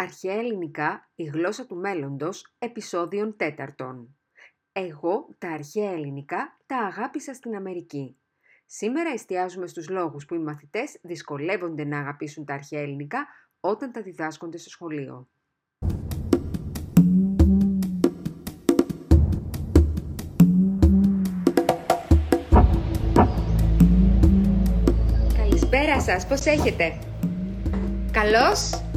Αρχαία ελληνικά, η γλώσσα του μέλλοντος, επεισόδιον τέταρτον. Εγώ τα αρχαία ελληνικά τα αγάπησα στην Αμερική. Σήμερα εστιάζουμε στους λόγους που οι μαθητές δυσκολεύονται να αγαπήσουν τα αρχαία ελληνικά όταν τα διδάσκονται στο σχολείο. Καλησπέρα σας, πώς έχετε; Καλώς;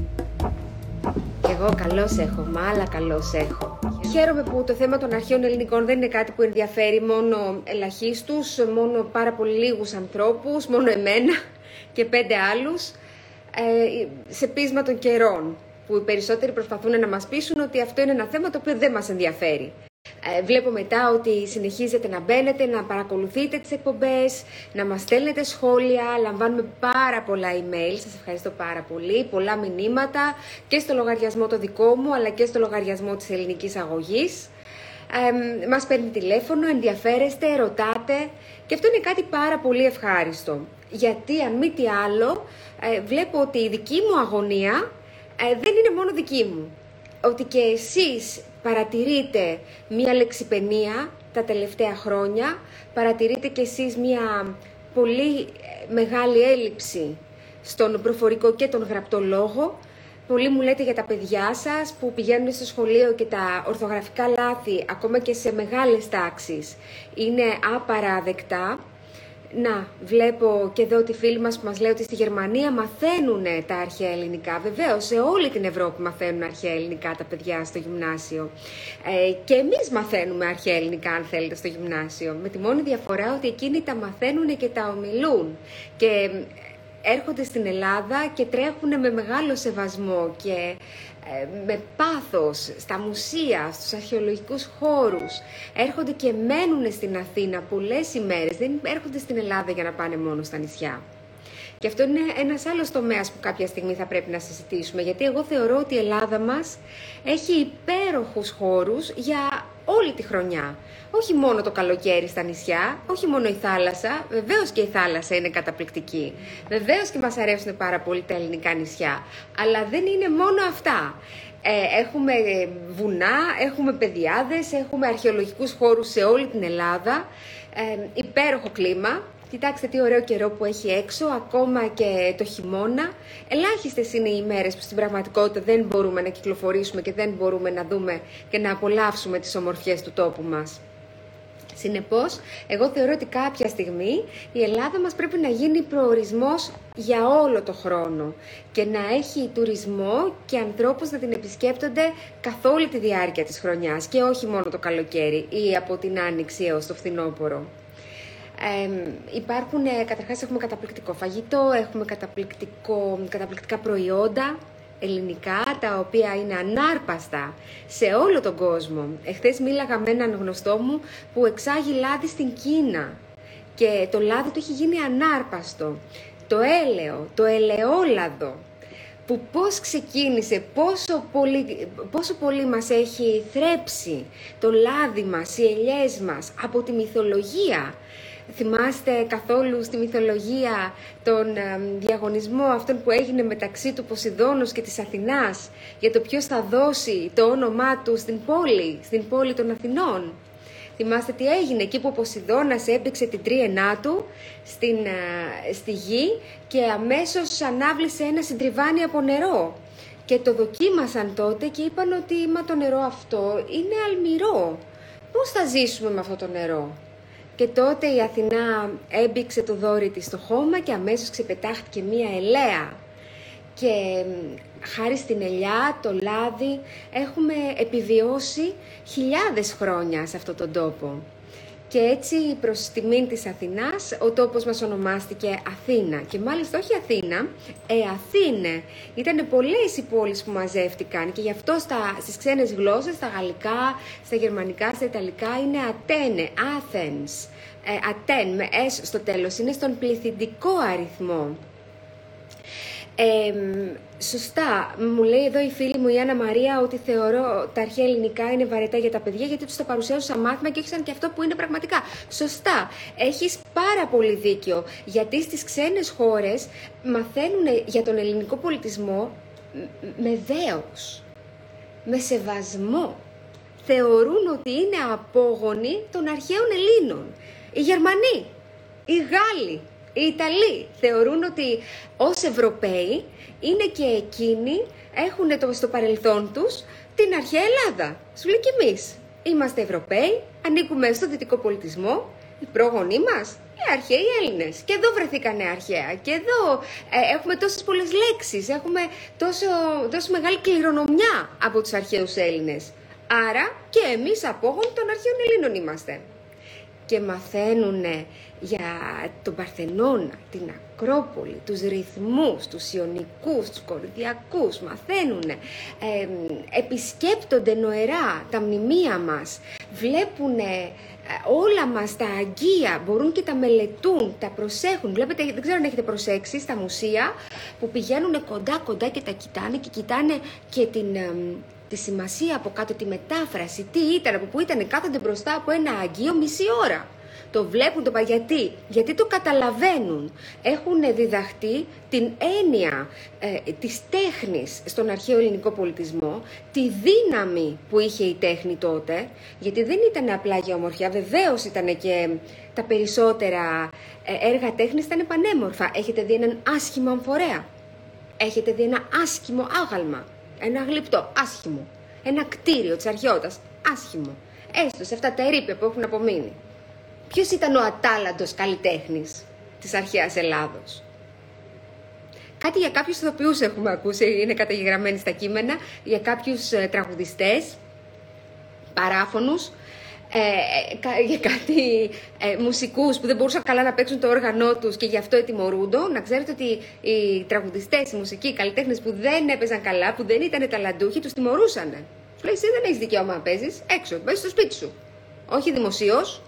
Κι εγώ καλώς έχω, μάλα καλώς έχω. Χαίρομαι που το θέμα των αρχαίων ελληνικών δεν είναι κάτι που ενδιαφέρει μόνο ελαχίστους, μόνο πάρα πολύ λίγους ανθρώπους, μόνο εμένα και πέντε άλλους, ε, σε πείσμα των καιρών, που οι περισσότεροι προσπαθούν να μας πείσουν ότι αυτό είναι ένα θέμα το οποίο δεν μας ενδιαφέρει. Ε, βλέπω μετά ότι συνεχίζετε να μπαίνετε, να παρακολουθείτε τις εκπομπές, να μας στέλνετε σχόλια, λαμβάνουμε πάρα πολλά email, σας ευχαριστώ πάρα πολύ, πολλά μηνύματα και στο λογαριασμό το δικό μου αλλά και στο λογαριασμό της ελληνικής αγωγής. Ε, μας παίρνει τηλέφωνο, ενδιαφέρεστε, ρωτάτε και αυτό είναι κάτι πάρα πολύ ευχάριστο. Γιατί αν μη τι άλλο, ε, βλέπω ότι η δική μου αγωνία ε, δεν είναι μόνο δική μου. Ότι και εσείς παρατηρείτε μία λεξιπενία τα τελευταία χρόνια, παρατηρείτε κι εσείς μία πολύ ε, μεγάλη έλλειψη στον προφορικό και τον γραπτό λόγο. Πολλοί μου λέτε για τα παιδιά σας που πηγαίνουν στο σχολείο και τα ορθογραφικά λάθη, ακόμα και σε μεγάλες τάξεις, είναι απαράδεκτα. Να, βλέπω και εδώ ότι φίλοι μας που μας λέει ότι στη Γερμανία μαθαίνουν τα αρχαία ελληνικά. Βεβαίως, σε όλη την Ευρώπη μαθαίνουν αρχαία ελληνικά τα παιδιά στο γυμνάσιο. Ε, και εμείς μαθαίνουμε αρχαία ελληνικά, αν θέλετε, στο γυμνάσιο. Με τη μόνη διαφορά ότι εκείνοι τα μαθαίνουν και τα ομιλούν. Και έρχονται στην Ελλάδα και τρέχουν με μεγάλο σεβασμό και ε, με πάθος στα μουσεία, στους αρχαιολογικούς χώρους. Έρχονται και μένουν στην Αθήνα πολλές ημέρες, δεν έρχονται στην Ελλάδα για να πάνε μόνο στα νησιά. Και αυτό είναι ένας άλλος τομέας που κάποια στιγμή θα πρέπει να συζητήσουμε, γιατί εγώ θεωρώ ότι η Ελλάδα μας έχει υπέροχους χώρους για όλη τη χρονιά. Όχι μόνο το καλοκαίρι στα νησιά, όχι μόνο η θάλασσα, βεβαίως και η θάλασσα είναι καταπληκτική. Βεβαίως και μας αρέσουν πάρα πολύ τα ελληνικά νησιά, αλλά δεν είναι μόνο αυτά. Ε, έχουμε βουνά, έχουμε πεδιάδες, έχουμε αρχαιολογικούς χώρους σε όλη την Ελλάδα, ε, υπέροχο κλίμα, Κοιτάξτε τι ωραίο καιρό που έχει έξω, ακόμα και το χειμώνα. Ελάχιστες είναι οι μέρες που στην πραγματικότητα δεν μπορούμε να κυκλοφορήσουμε και δεν μπορούμε να δούμε και να απολαύσουμε τις ομορφιές του τόπου μας. Συνεπώς, εγώ θεωρώ ότι κάποια στιγμή η Ελλάδα μας πρέπει να γίνει προορισμός για όλο το χρόνο και να έχει τουρισμό και ανθρώπους να την επισκέπτονται καθ' όλη τη διάρκεια της χρονιάς και όχι μόνο το καλοκαίρι ή από την άνοιξη έως το φθινόπωρο. Ε, υπάρχουν, καταρχάς έχουμε καταπληκτικό φαγητό, έχουμε καταπληκτικό, καταπληκτικά προϊόντα ελληνικά, τα οποία είναι ανάρπαστα σε όλο τον κόσμο. Εχθές μίλαγα με έναν γνωστό μου που εξάγει λάδι στην Κίνα και το λάδι του έχει γίνει ανάρπαστο. Το έλαιο, το ελαιόλαδο, που πώς ξεκίνησε, πόσο πολύ, πόσο πολύ μας έχει θρέψει το λάδι μας, οι ελιές μας από τη μυθολογία θυμάστε καθόλου στη μυθολογία τον διαγωνισμό αυτόν που έγινε μεταξύ του Ποσειδώνος και της Αθηνάς για το ποιος θα δώσει το όνομά του στην πόλη, στην πόλη των Αθηνών. Θυμάστε τι έγινε εκεί που ο Ποσειδώνας έπαιξε την τρίενά του στην, στη γη και αμέσως ανάβλησε ένα συντριβάνι από νερό. Και το δοκίμασαν τότε και είπαν ότι μα το νερό αυτό είναι αλμυρό. Πώς θα ζήσουμε με αυτό το νερό; Και τότε η Αθηνά έμπηξε το δόρυ της στο χώμα και αμέσως ξεπετάχτηκε μία ελαία. Και χάρη στην ελιά, το λάδι, έχουμε επιβιώσει χιλιάδες χρόνια σε αυτόν τον τόπο. Και έτσι προς τιμήν της Αθηνάς ο τόπος μας ονομάστηκε Αθήνα. Και μάλιστα όχι Αθήνα, ε, Αθήνε. Ήταν πολλές οι πόλεις που μαζεύτηκαν και γι' αυτό στα, στις ξένες γλώσσες, στα γαλλικά, στα γερμανικά, στα ιταλικά είναι Ατένε, Athens. Ε, Ατέν με S στο τέλος, είναι στον πληθυντικό αριθμό. Ε, σωστά, μου λέει εδώ η φίλη μου η Άννα Μαρία ότι θεωρώ τα αρχαία ελληνικά είναι βαρετά για τα παιδιά γιατί τους τα παρουσιάζουν σαν μάθημα και όχι σαν και αυτό που είναι πραγματικά. Σωστά, έχεις πάρα πολύ δίκιο γιατί στις ξένες χώρες μαθαίνουν για τον ελληνικό πολιτισμό με δέος, με σεβασμό. Θεωρούν ότι είναι απόγονοι των αρχαίων Ελλήνων. Οι Γερμανοί, οι Γάλλοι, οι Ιταλοί θεωρούν ότι ως Ευρωπαίοι είναι και εκείνοι έχουν το, στο παρελθόν τους την αρχαία Ελλάδα. Σου λέει και εμείς. Είμαστε Ευρωπαίοι, ανήκουμε στο δυτικό πολιτισμό, οι πρόγονοί μας, οι αρχαίοι Έλληνες. Και εδώ βρεθήκανε αρχαία. Και εδώ ε, έχουμε τόσες πολλές λέξεις, έχουμε τόσο, τόσο μεγάλη κληρονομιά από τους αρχαίους Έλληνες. Άρα και εμείς απόγονοι των αρχαίων Ελλήνων είμαστε και μαθαίνουν για τον Παρθενώνα, την Ακρόπολη, τους ρυθμούς, τους Ιωνικούς, τους Κορδιακούς, μαθαίνουν, ε, επισκέπτονται νοερά τα μνημεία μας, βλέπουν όλα μας τα αγγεία, μπορούν και τα μελετούν, τα προσέχουν. Βλέπετε, δεν ξέρω αν έχετε προσέξει, στα μουσεία που πηγαίνουν κοντά κοντά και τα κοιτάνε και κοιτάνε και την, τη σημασία από κάτω, τη μετάφραση, τι ήταν, από πού ήταν, κάθονται μπροστά από ένα αγγείο μισή ώρα. Το βλέπουν το Γιατί, γιατί το καταλαβαίνουν. Έχουν διδαχτεί την έννοια ε, της τέχνης στον αρχαίο ελληνικό πολιτισμό, τη δύναμη που είχε η τέχνη τότε, γιατί δεν ήταν απλά για ομορφιά, βεβαίως ήταν και τα περισσότερα ε, έργα τέχνης ήταν πανέμορφα. Έχετε δει έναν άσχημο αμφορέα, έχετε δει ένα άσχημο άγαλμα, ένα γλυπτό, άσχημο, ένα κτίριο της αρχαιότητας, άσχημο. Έστω σε αυτά τα ερήπια που έχουν απομείνει. Ποιος ήταν ο ατάλαντος καλλιτέχνης της αρχαίας Ελλάδος; Κάτι για κάποιους ηθοποιούς έχουμε ακούσει, είναι καταγεγραμμένοι στα κείμενα, για κάποιους ε, τραγουδιστές, παράφωνους, ε, για κάτι ε, μουσικούς που δεν μπορούσαν καλά να παίξουν το όργανό τους και γι' αυτό ετοιμορούντο. Να ξέρετε ότι οι τραγουδιστές, οι μουσικοί, οι καλλιτέχνες που δεν έπαιζαν καλά, που δεν ήταν ταλαντούχοι, τους τιμωρούσαν. Σου λέει, εσύ δεν έχεις δικαίωμα να παίζεις, έξω, παίζεις στο σπίτι σου. Όχι δημοσίως,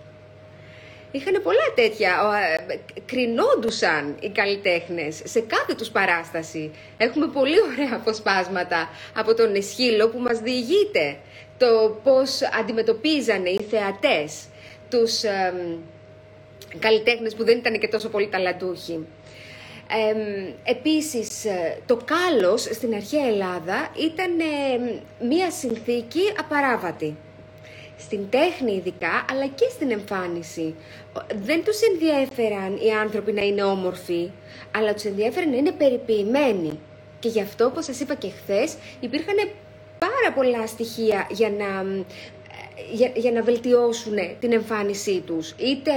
Είχαν πολλά τέτοια, ε, κρινόντουσαν οι καλλιτέχνες σε κάθε τους παράσταση. Έχουμε πολύ ωραία αποσπάσματα από τον Εσχύλο που μας διηγείται το πώς αντιμετωπίζανε οι θεατές τους ε, καλλιτέχνες που δεν ήταν και τόσο πολύ ταλαντούχοι. Ε, επίσης, το κάλος στην αρχαία Ελλάδα ήταν μία συνθήκη απαράβατη στην τέχνη ειδικά, αλλά και στην εμφάνιση. Δεν τους ενδιέφεραν οι άνθρωποι να είναι όμορφοι, αλλά τους ενδιέφεραν να είναι περιποιημένοι. Και γι' αυτό, όπως σας είπα και χθες, υπήρχαν πάρα πολλά στοιχεία για να για, για να βελτιώσουν την εμφάνισή τους. Είτε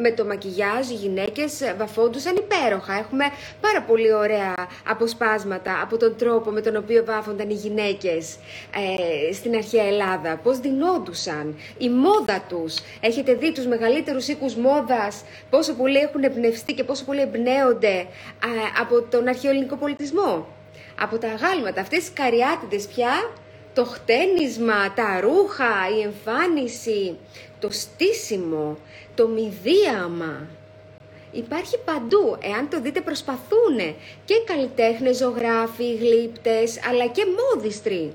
με το μακιγιάζ οι γυναίκες βαφόντουσαν υπέροχα. Έχουμε πάρα πολύ ωραία αποσπάσματα από τον τρόπο με τον οποίο βάφονταν οι γυναίκες ε, στην αρχαία Ελλάδα. Πώς δινόντουσαν, η μόδα τους. Έχετε δει τους μεγαλύτερους οίκους μόδας, πόσο πολύ έχουν εμπνευστεί και πόσο πολύ εμπνέονται ε, από τον αρχαίο ελληνικό πολιτισμό. Από τα αγάλματα, αυτές τις καριάτιδες πια το χτένισμα, τα ρούχα, η εμφάνιση, το στήσιμο, το μηδίαμα. Υπάρχει παντού, εάν το δείτε προσπαθούν και καλλιτέχνες, ζωγράφοι, γλύπτες, αλλά και μόδιστροι.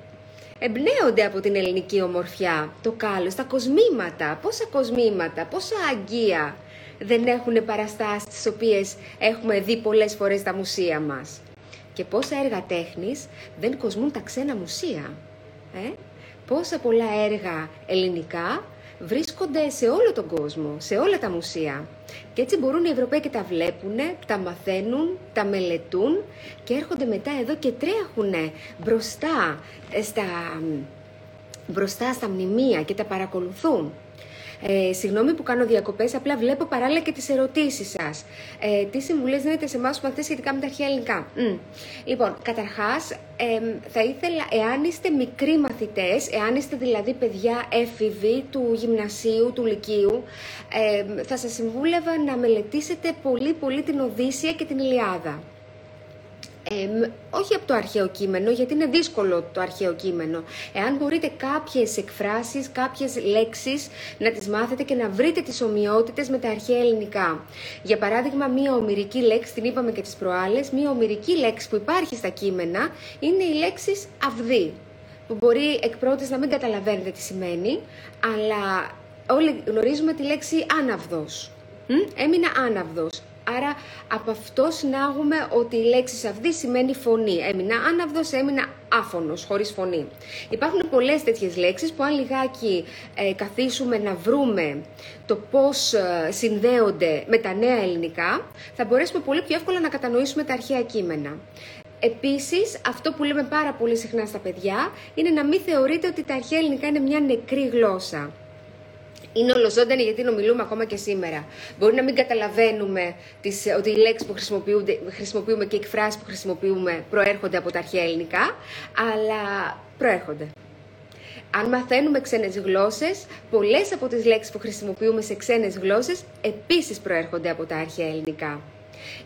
Εμπνέονται από την ελληνική ομορφιά, το κάλος, τα κοσμήματα, πόσα κοσμήματα, πόσα αγγεία δεν έχουν παραστάσεις τις οποίες έχουμε δει πολλές φορές στα μουσεία μας. Και πόσα έργα τέχνης δεν κοσμούν τα ξένα μουσεία. Ε; Πόσα πολλά έργα ελληνικά βρίσκονται σε όλο τον κόσμο, σε όλα τα μουσεία. Και έτσι μπορούν οι Ευρωπαίοι και τα βλέπουν, τα μαθαίνουν, τα μελετούν και έρχονται μετά εδώ και τρέχουν μπροστά στα, μπροστά στα μνημεία και τα παρακολουθούν. Ε, συγγνώμη που κάνω διακοπές, απλά βλέπω παράλληλα και τις ερωτήσεις σας. Ε, τι συμβουλές δίνετε σε εμάς που μαθαίνετε σχετικά με τα αρχαία ελληνικά; Mm. Λοιπόν, καταρχάς, ε, θα ήθελα, εάν είστε μικροί μαθητές, εάν είστε δηλαδή παιδιά έφηβοι του γυμνασίου, του λυκείου, ε, θα σας συμβούλευα να μελετήσετε πολύ πολύ την Οδύσσια και την Ηλιάδα όχι από το αρχαίο κείμενο, γιατί είναι δύσκολο το αρχαίο κείμενο. Εάν μπορείτε κάποιες εκφράσεις, κάποιες λέξεις να τις μάθετε και να βρείτε τις ομοιότητες με τα αρχαία ελληνικά. Για παράδειγμα, μία ομυρική λέξη, την είπαμε και τις προάλλες, μία ομυρική λέξη που υπάρχει στα κείμενα είναι η λέξη αυδή, που μπορεί εκ πρώτης να μην καταλαβαίνετε τι σημαίνει, αλλά όλοι γνωρίζουμε τη λέξη άναυδος. Έμεινα άναυδος. Άρα από αυτό συνάγουμε ότι η λέξη αυτή σημαίνει φωνή. Έμεινα άναυδος, έμεινα άφωνος, χωρίς φωνή. Υπάρχουν πολλές τέτοιες λέξεις που αν λιγάκι ε, καθίσουμε να βρούμε το πώς ε, συνδέονται με τα νέα ελληνικά, θα μπορέσουμε πολύ πιο εύκολα να κατανοήσουμε τα αρχαία κείμενα. Επίσης, αυτό που λέμε πάρα πολύ συχνά στα παιδιά είναι να μην θεωρείτε ότι τα αρχαία ελληνικά είναι μια νεκρή γλώσσα είναι ολοζώντανη γιατί νομιλούμε ακόμα και σήμερα. Μπορεί να μην καταλαβαίνουμε τις, ότι οι λέξεις που χρησιμοποιούμε και οι εκφράσεις που χρησιμοποιούμε προέρχονται από τα αρχαία ελληνικά, αλλά προέρχονται. Αν μαθαίνουμε ξένες γλώσσες, πολλές από τις λέξεις που χρησιμοποιούμε σε ξένες γλώσσες επίσης προέρχονται από τα αρχαία ελληνικά.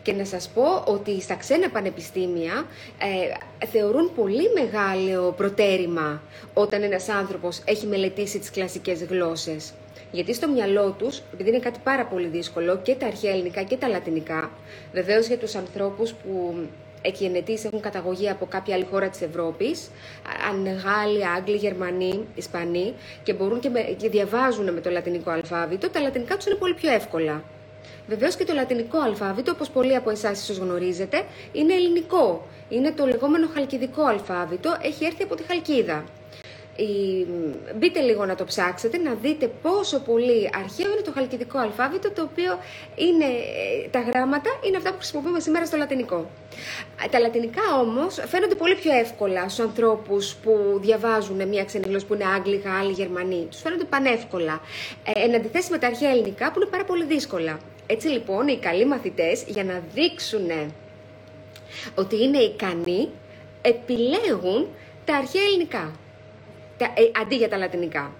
Και να σας πω ότι στα ξένα πανεπιστήμια ε, θεωρούν πολύ μεγάλο προτέρημα όταν ένας άνθρωπος έχει μελετήσει τις κλασικές γλώσσες. Γιατί στο μυαλό τους, επειδή είναι κάτι πάρα πολύ δύσκολο, και τα αρχαία ελληνικά και τα λατινικά, βεβαίως για τους ανθρώπους που εκγενετής έχουν καταγωγή από κάποια άλλη χώρα της Ευρώπης, αν Γάλλοι, Άγγλοι, Γερμανοί, Ισπανοί και μπορούν και, με, και διαβάζουν με το λατινικό αλφάβητο, τα λατινικά τους είναι πολύ πιο εύκολα. Βεβαίως και το λατινικό αλφάβητο, όπως πολλοί από εσάς ίσως γνωρίζετε, είναι ελληνικό. Είναι το λεγόμενο χαλκιδικό αλφάβητο, έχει έρθει από τη Χαλκίδα μπείτε λίγο να το ψάξετε, να δείτε πόσο πολύ αρχαίο είναι το χαλκιδικό αλφάβητο, το οποίο είναι, ε, τα γράμματα είναι αυτά που χρησιμοποιούμε σήμερα στο λατινικό. Τα λατινικά όμως φαίνονται πολύ πιο εύκολα στους ανθρώπους που διαβάζουν μια ξένη γλώσσα που είναι Άγγλοι, Γάλλοι, Γερμανοί. Τους φαίνονται πανεύκολα. Ε, εν αντιθέσει με τα αρχαία ελληνικά που είναι πάρα πολύ δύσκολα. Έτσι λοιπόν οι καλοί μαθητές για να δείξουν ότι είναι ικανοί επιλέγουν τα αρχαία ελληνικά ε, αντί για τα λατινικά.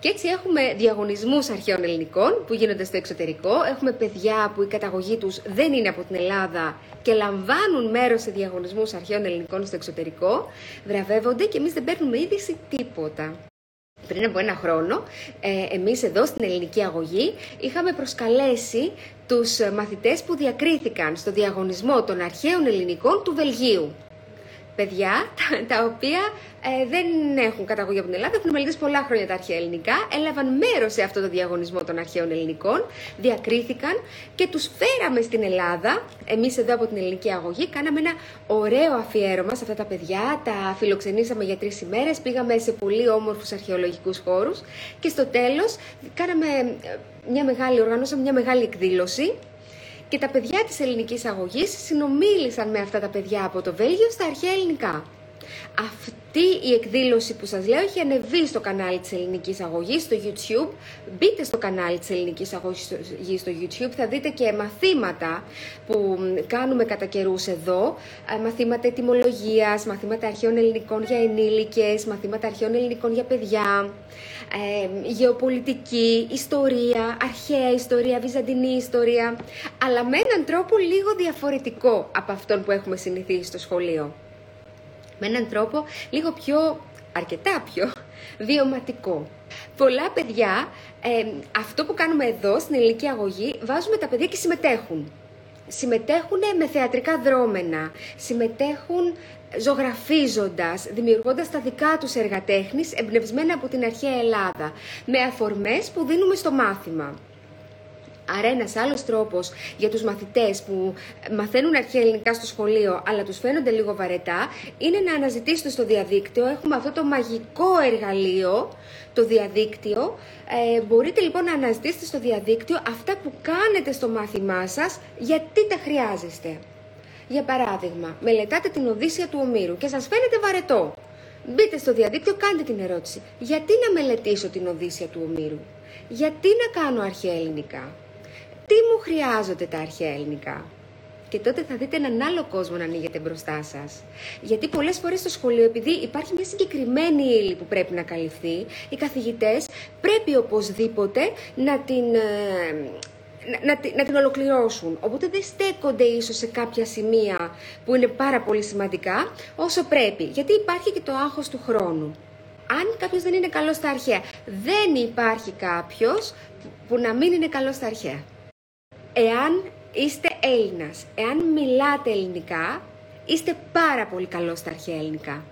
Και έτσι έχουμε διαγωνισμούς αρχαίων ελληνικών που γίνονται στο εξωτερικό. Έχουμε παιδιά που η καταγωγή τους δεν είναι από την Ελλάδα και λαμβάνουν μέρος σε διαγωνισμούς αρχαίων ελληνικών στο εξωτερικό. Βραβεύονται και εμείς δεν παίρνουμε είδηση τίποτα. Πριν από ένα χρόνο, ε, εμείς εδώ στην ελληνική αγωγή είχαμε προσκαλέσει τους μαθητές που διακρίθηκαν στο διαγωνισμό των αρχαίων ελληνικών του Βελγίου παιδιά τα, τα οποία ε, δεν έχουν καταγωγή από την Ελλάδα, έχουν μελετήσει πολλά χρόνια τα αρχαία ελληνικά, έλαβαν μέρος σε αυτό το διαγωνισμό των αρχαίων ελληνικών, διακρίθηκαν και τους φέραμε στην Ελλάδα. Εμείς εδώ από την ελληνική αγωγή κάναμε ένα ωραίο αφιέρωμα σε αυτά τα παιδιά, τα φιλοξενήσαμε για τρεις ημέρες, πήγαμε σε πολύ όμορφους αρχαιολογικούς χώρους και στο τέλος κάναμε ε, μια μεγάλη, οργανώσαμε μια μεγάλη εκδήλωση και τα παιδιά της ελληνικής αγωγής συνομίλησαν με αυτά τα παιδιά από το Βέλγιο στα αρχαία ελληνικά. Αυτή η εκδήλωση που σας λέω έχει ανεβεί στο κανάλι της Ελληνικής Αγωγής στο YouTube. Μπείτε στο κανάλι της Ελληνικής Αγωγής στο YouTube, θα δείτε και μαθήματα που κάνουμε κατά καιρούς εδώ. Ε, μαθήματα ετοιμολογίας, μαθήματα αρχαίων ελληνικών για ενήλικες, μαθήματα αρχαίων ελληνικών για παιδιά, ε, γεωπολιτική, ιστορία, αρχαία ιστορία, βυζαντινή ιστορία, αλλά με έναν τρόπο λίγο διαφορετικό από αυτόν που έχουμε συνηθίσει στο σχολείο με έναν τρόπο λίγο πιο, αρκετά πιο βιωματικό. Πολλά παιδιά, ε, αυτό που κάνουμε εδώ στην ελληνική αγωγή, βάζουμε τα παιδιά και συμμετέχουν. Συμμετέχουν με θεατρικά δρόμενα, συμμετέχουν ζωγραφίζοντας, δημιουργώντας τα δικά τους έργα τέχνης εμπνευσμένα από την αρχαία Ελλάδα, με αφορμές που δίνουμε στο μάθημα. Άρα ένας άλλος τρόπος για τους μαθητές που μαθαίνουν αρχαία ελληνικά στο σχολείο αλλά τους φαίνονται λίγο βαρετά είναι να αναζητήσετε στο διαδίκτυο. Έχουμε αυτό το μαγικό εργαλείο, το διαδίκτυο. Ε, μπορείτε λοιπόν να αναζητήσετε στο διαδίκτυο αυτά που κάνετε στο μάθημά σας γιατί τα χρειάζεστε; Για παράδειγμα, μελετάτε την Οδύσσια του Ομήρου και σας φαίνεται βαρετό. Μπείτε στο διαδίκτυο, κάντε την ερώτηση. Γιατί να μελετήσω την Οδύσσια του Ομήρου; Γιατί να κάνω αρχαία ελληνικά; Τι μου χρειάζονται τα αρχαία ελληνικά; Και τότε θα δείτε έναν άλλο κόσμο να ανοίγεται μπροστά σας. Γιατί πολλές φορές στο σχολείο, επειδή υπάρχει μια συγκεκριμένη ύλη που πρέπει να καλυφθεί, οι καθηγητές πρέπει οπωσδήποτε να την, ε, να, να, την ολοκληρώσουν. Οπότε δεν στέκονται ίσως σε κάποια σημεία που είναι πάρα πολύ σημαντικά όσο πρέπει. Γιατί υπάρχει και το άγχος του χρόνου. Αν κάποιος δεν είναι καλός στα αρχαία, δεν υπάρχει κάποιος που να μην είναι καλός στα αρχαία εάν είστε Έλληνας, εάν μιλάτε ελληνικά, είστε πάρα πολύ καλός στα αρχαία ελληνικά.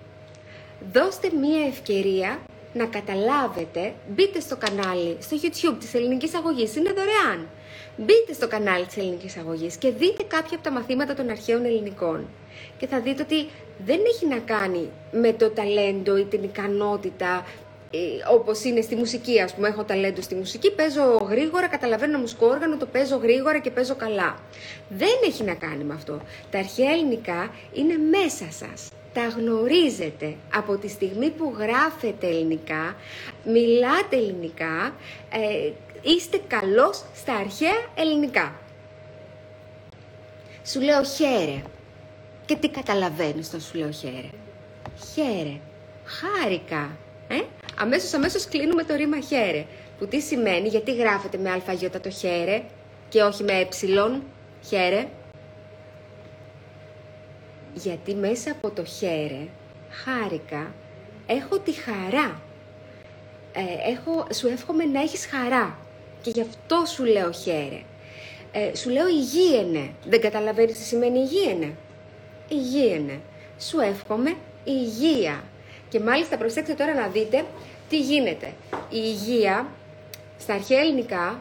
Δώστε μία ευκαιρία να καταλάβετε, μπείτε στο κανάλι, στο YouTube της ελληνικής αγωγής, είναι δωρεάν. Μπείτε στο κανάλι της ελληνικής αγωγής και δείτε κάποια από τα μαθήματα των αρχαίων ελληνικών. Και θα δείτε ότι δεν έχει να κάνει με το ταλέντο ή την ικανότητα ε, Όπως είναι στη μουσική, ας πούμε, έχω ταλέντο στη μουσική, παίζω γρήγορα, καταλαβαίνω ένα μουσικό όργανο, το παίζω γρήγορα και παίζω καλά. Δεν έχει να κάνει με αυτό. Τα αρχαία ελληνικά είναι μέσα σας τα γνωρίζετε από τη στιγμή που γράφετε ελληνικά, μιλάτε ελληνικά, ε, είστε καλός στα αρχαία ελληνικά. Σου λέω χαίρε. Και τι καταλαβαίνεις το σου λέω χαίρε; Χαίρε. Χάρηκα. Ε; Αμέσως αμέσως κλείνουμε το ρήμα χαίρε. Που τι σημαίνει, γιατί γράφετε με αλφαγιώτα το χαίρε και όχι με ε, χαίρε γιατί μέσα από το χέρε, χάρηκα, έχω τη χαρά. Ε, έχω, σου εύχομαι να έχεις χαρά και γι' αυτό σου λέω χαίρε. Ε, σου λέω υγιένε. Δεν καταλαβαίνεις τι σημαίνει υγιένε. Υγιένε. Σου εύχομαι υγεία. Και μάλιστα προσέξτε τώρα να δείτε τι γίνεται. Η υγεία στα αρχαία ελληνικά,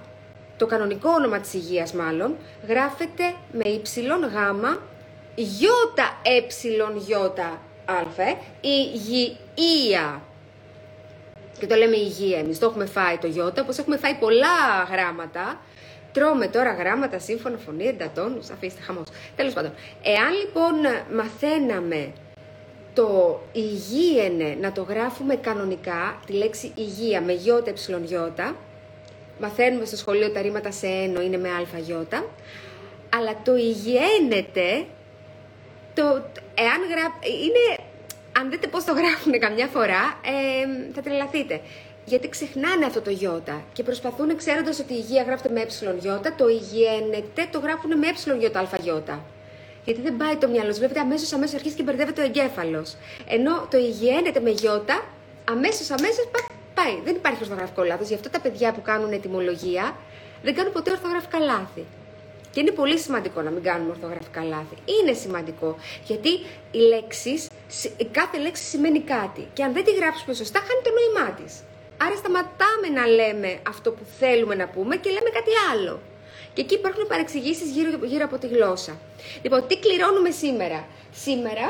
το κανονικό όνομα της υγείας μάλλον, γράφεται με ύψιλον γάμα γιώτα έψιλον γιώτα αλφα, υγεία. Και το λέμε υγεία εμείς, το έχουμε φάει το γιώτα, όπως έχουμε φάει πολλά γράμματα, Τρώμε τώρα γράμματα, σύμφωνα, φωνή, εντατόνους, αφήστε χαμός. Τέλος πάντων, εάν λοιπόν μαθαίναμε το υγιένε να το γράφουμε κανονικά, τη λέξη υγεία με γιώτα, γιώτα, μαθαίνουμε στο σχολείο τα ρήματα σε ένο είναι με αλφα γιώτα, αλλά το υγιένεται το, εάν γρά... είναι, αν δείτε πώς το γράφουν καμιά φορά, ε, θα τρελαθείτε. Γιατί ξεχνάνε αυτό το γιώτα και προσπαθούν ξέροντας ότι η υγεία γράφεται με ε γιώτα, το υγιένεται το γράφουν με ε γιώτα αλφα γιώτα. Γιατί δεν πάει το μυαλό, βλέπετε αμέσως αμέσως αρχίζει και μπερδεύεται ο εγκέφαλος. Ενώ το υγιένεται με γιώτα, αμέσως αμέσως πάει. Δεν υπάρχει ορθογραφικό λάθος. Γι' αυτό τα παιδιά που κάνουν ετοιμολογία δεν κάνουν ποτέ ορθογραφικά λάθη. Και είναι πολύ σημαντικό να μην κάνουμε ορθογραφικά λάθη. Είναι σημαντικό. Γιατί οι λέξεις, κάθε λέξη σημαίνει κάτι. Και αν δεν τη γράψουμε σωστά, χάνει το νόημά της. Άρα σταματάμε να λέμε αυτό που θέλουμε να πούμε και λέμε κάτι άλλο. Και εκεί υπάρχουν παρεξηγήσεις γύρω, γύρω από τη γλώσσα. Λοιπόν, τι κληρώνουμε σήμερα; Σήμερα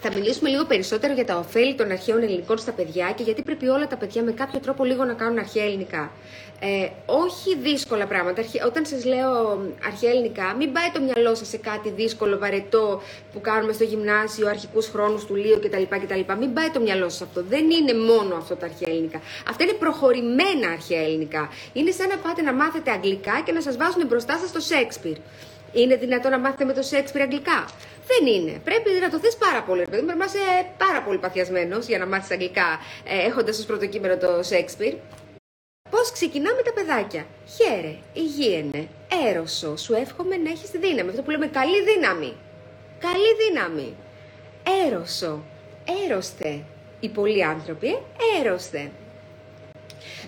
θα μιλήσουμε λίγο περισσότερο για τα ωφέλη των αρχαίων ελληνικών στα παιδιά και γιατί πρέπει όλα τα παιδιά με κάποιο τρόπο λίγο να κάνουν αρχαία ελληνικά. Ε, όχι δύσκολα πράγματα. Όταν σας λέω αρχαία ελληνικά, μην πάει το μυαλό σας σε κάτι δύσκολο, βαρετό που κάνουμε στο γυμνάσιο, αρχικούς χρόνους του Λίου κτλ. κτλ. Μην πάει το μυαλό σας αυτό. Δεν είναι μόνο αυτό τα αρχαία ελληνικά. Αυτά είναι προχωρημένα αρχαία ελληνικά. Είναι σαν να πάτε να μάθετε αγγλικά και να σας βάζουν μπροστά σας το Σέξπιρ. Είναι δυνατόν να μάθετε με το Σέξπιρ αγγλικά; Δεν είναι. Πρέπει να το θες πάρα πολύ. Πρέπει να είσαι πάρα πολύ παθιασμένος για να μάθεις αγγλικά ε, έχοντας ως πρωτοκείμενο το Σέξπιρ. Πώς ξεκινάμε τα παιδάκια. Χαίρε, υγιένε, έρωσο, σου εύχομαι να έχεις δύναμη. Αυτό που λέμε καλή δύναμη. Καλή δύναμη. Έρωσο, έρωστε. Οι πολλοί άνθρωποι, ε, έρωστε.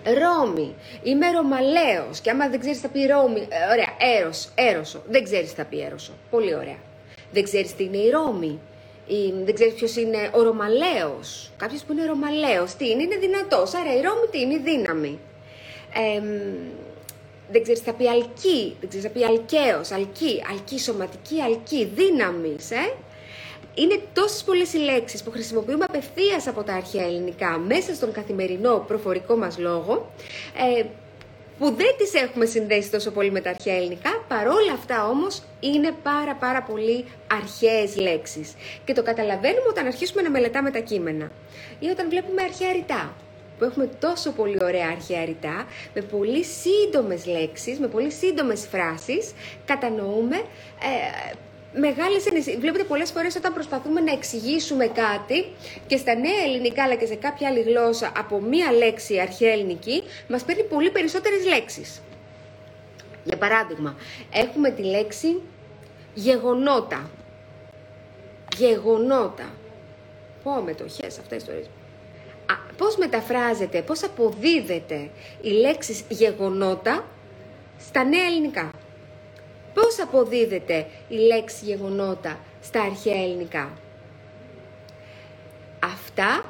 Ρώμη. Είμαι Ρωμαλαίος. Και άμα δεν ξέρεις, θα πει Ρώμη. Ε, ωραία, έρωσο, έρωσο. Δεν ξέρεις, θα πει έρωσο. Πολύ ωραία. Δεν ξέρεις τι είναι η Ρώμη. Ή, δεν ξέρεις ποιος είναι ο Ρωμαλαίος. Κάποιος που είναι Ρωμαλαίος. Τι είναι, είναι δυνατός. Άρα η Ρώμη τι είναι, η δύναμη. Ε, δεν ξέρεις θα πει αλκή, δεν ξέρεις θα πει αλκαίος, αλκή, αλκή σωματική, αλκή, δύναμης, ε. Είναι τόσες πολλές οι λέξεις που χρησιμοποιούμε απευθείας από τα αρχαία ελληνικά μέσα στον καθημερινό προφορικό μας λόγο, ε, που δεν τις έχουμε συνδέσει τόσο πολύ με τα αρχαία ελληνικά, παρόλα αυτά όμως είναι πάρα πάρα πολύ αρχαίες λέξεις. Και το καταλαβαίνουμε όταν αρχίσουμε να μελετάμε τα κείμενα ή όταν βλέπουμε αρχαία ρητά που έχουμε τόσο πολύ ωραία αρχαία ρητά, με πολύ σύντομες λέξεις, με πολύ σύντομες φράσεις, κατανοούμε ε, μεγάλες ενισχύσεις. Βλέπετε πολλές φορές όταν προσπαθούμε να εξηγήσουμε κάτι και στα νέα ελληνικά αλλά και σε κάποια άλλη γλώσσα από μία λέξη αρχαία ελληνική, μας παίρνει πολύ περισσότερες λέξεις. Για παράδειγμα, έχουμε τη λέξη γεγονότα. Γεγονότα. Πω με το χες, αυτά οι ιστορίες πώς μεταφράζεται, πώς αποδίδεται η λέξη γεγονότα στα νέα ελληνικά; Πώς αποδίδεται η λέξη γεγονότα στα αρχαία ελληνικά; Αυτά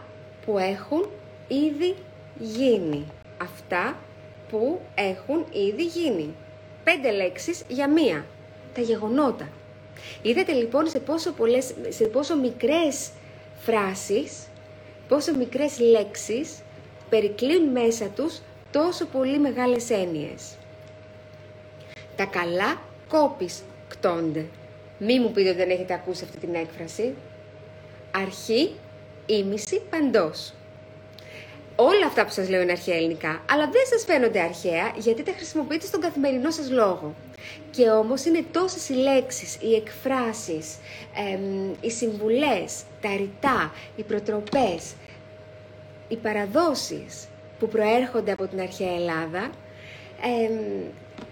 που έχουν ήδη γίνει. Αυτά που έχουν ήδη γίνει. Πέντε λέξεις για μία. Τα γεγονότα. Είδατε λοιπόν σε πόσο, πολλές, σε πόσο μικρές φράσεις, πόσο μικρές λέξεις περικλείουν μέσα τους τόσο πολύ μεγάλες έννοιες. Τα καλά κόπης κτώνται. Μη μου πείτε ότι δεν έχετε ακούσει αυτή την έκφραση. Αρχή, ήμιση, παντός. Όλα αυτά που σας λέω είναι αρχαία ελληνικά, αλλά δεν σας φαίνονται αρχαία γιατί τα χρησιμοποιείτε στον καθημερινό σας λόγο. Και όμως είναι τόσες οι λέξεις, οι εκφράσεις, οι συμβουλές, τα ρητά, οι προτροπές, οι παραδόσεις που προέρχονται από την αρχαία Ελλάδα,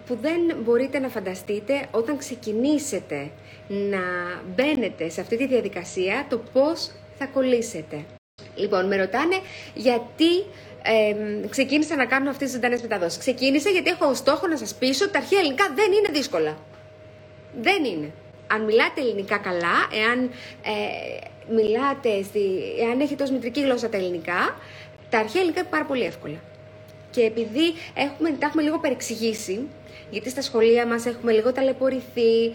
που δεν μπορείτε να φανταστείτε όταν ξεκινήσετε να μπαίνετε σε αυτή τη διαδικασία το πώς θα κολλήσετε. Λοιπόν, με ρωτάνε γιατί ε, ξεκίνησα να κάνω αυτές τις ζωντανές μεταδόσεις. Ξεκίνησα γιατί έχω στόχο να σας πείσω ότι τα αρχαία ελληνικά δεν είναι δύσκολα. Δεν είναι. Αν μιλάτε ελληνικά καλά, εάν ε, μιλάτε, στη, εάν έχετε ως μητρική γλώσσα τα ελληνικά, τα αρχαία ελληνικά είναι πάρα πολύ εύκολα. Και επειδή έχουμε, τα έχουμε λίγο παρεξηγήσει, γιατί στα σχολεία μας έχουμε λίγο ταλαιπωρηθεί,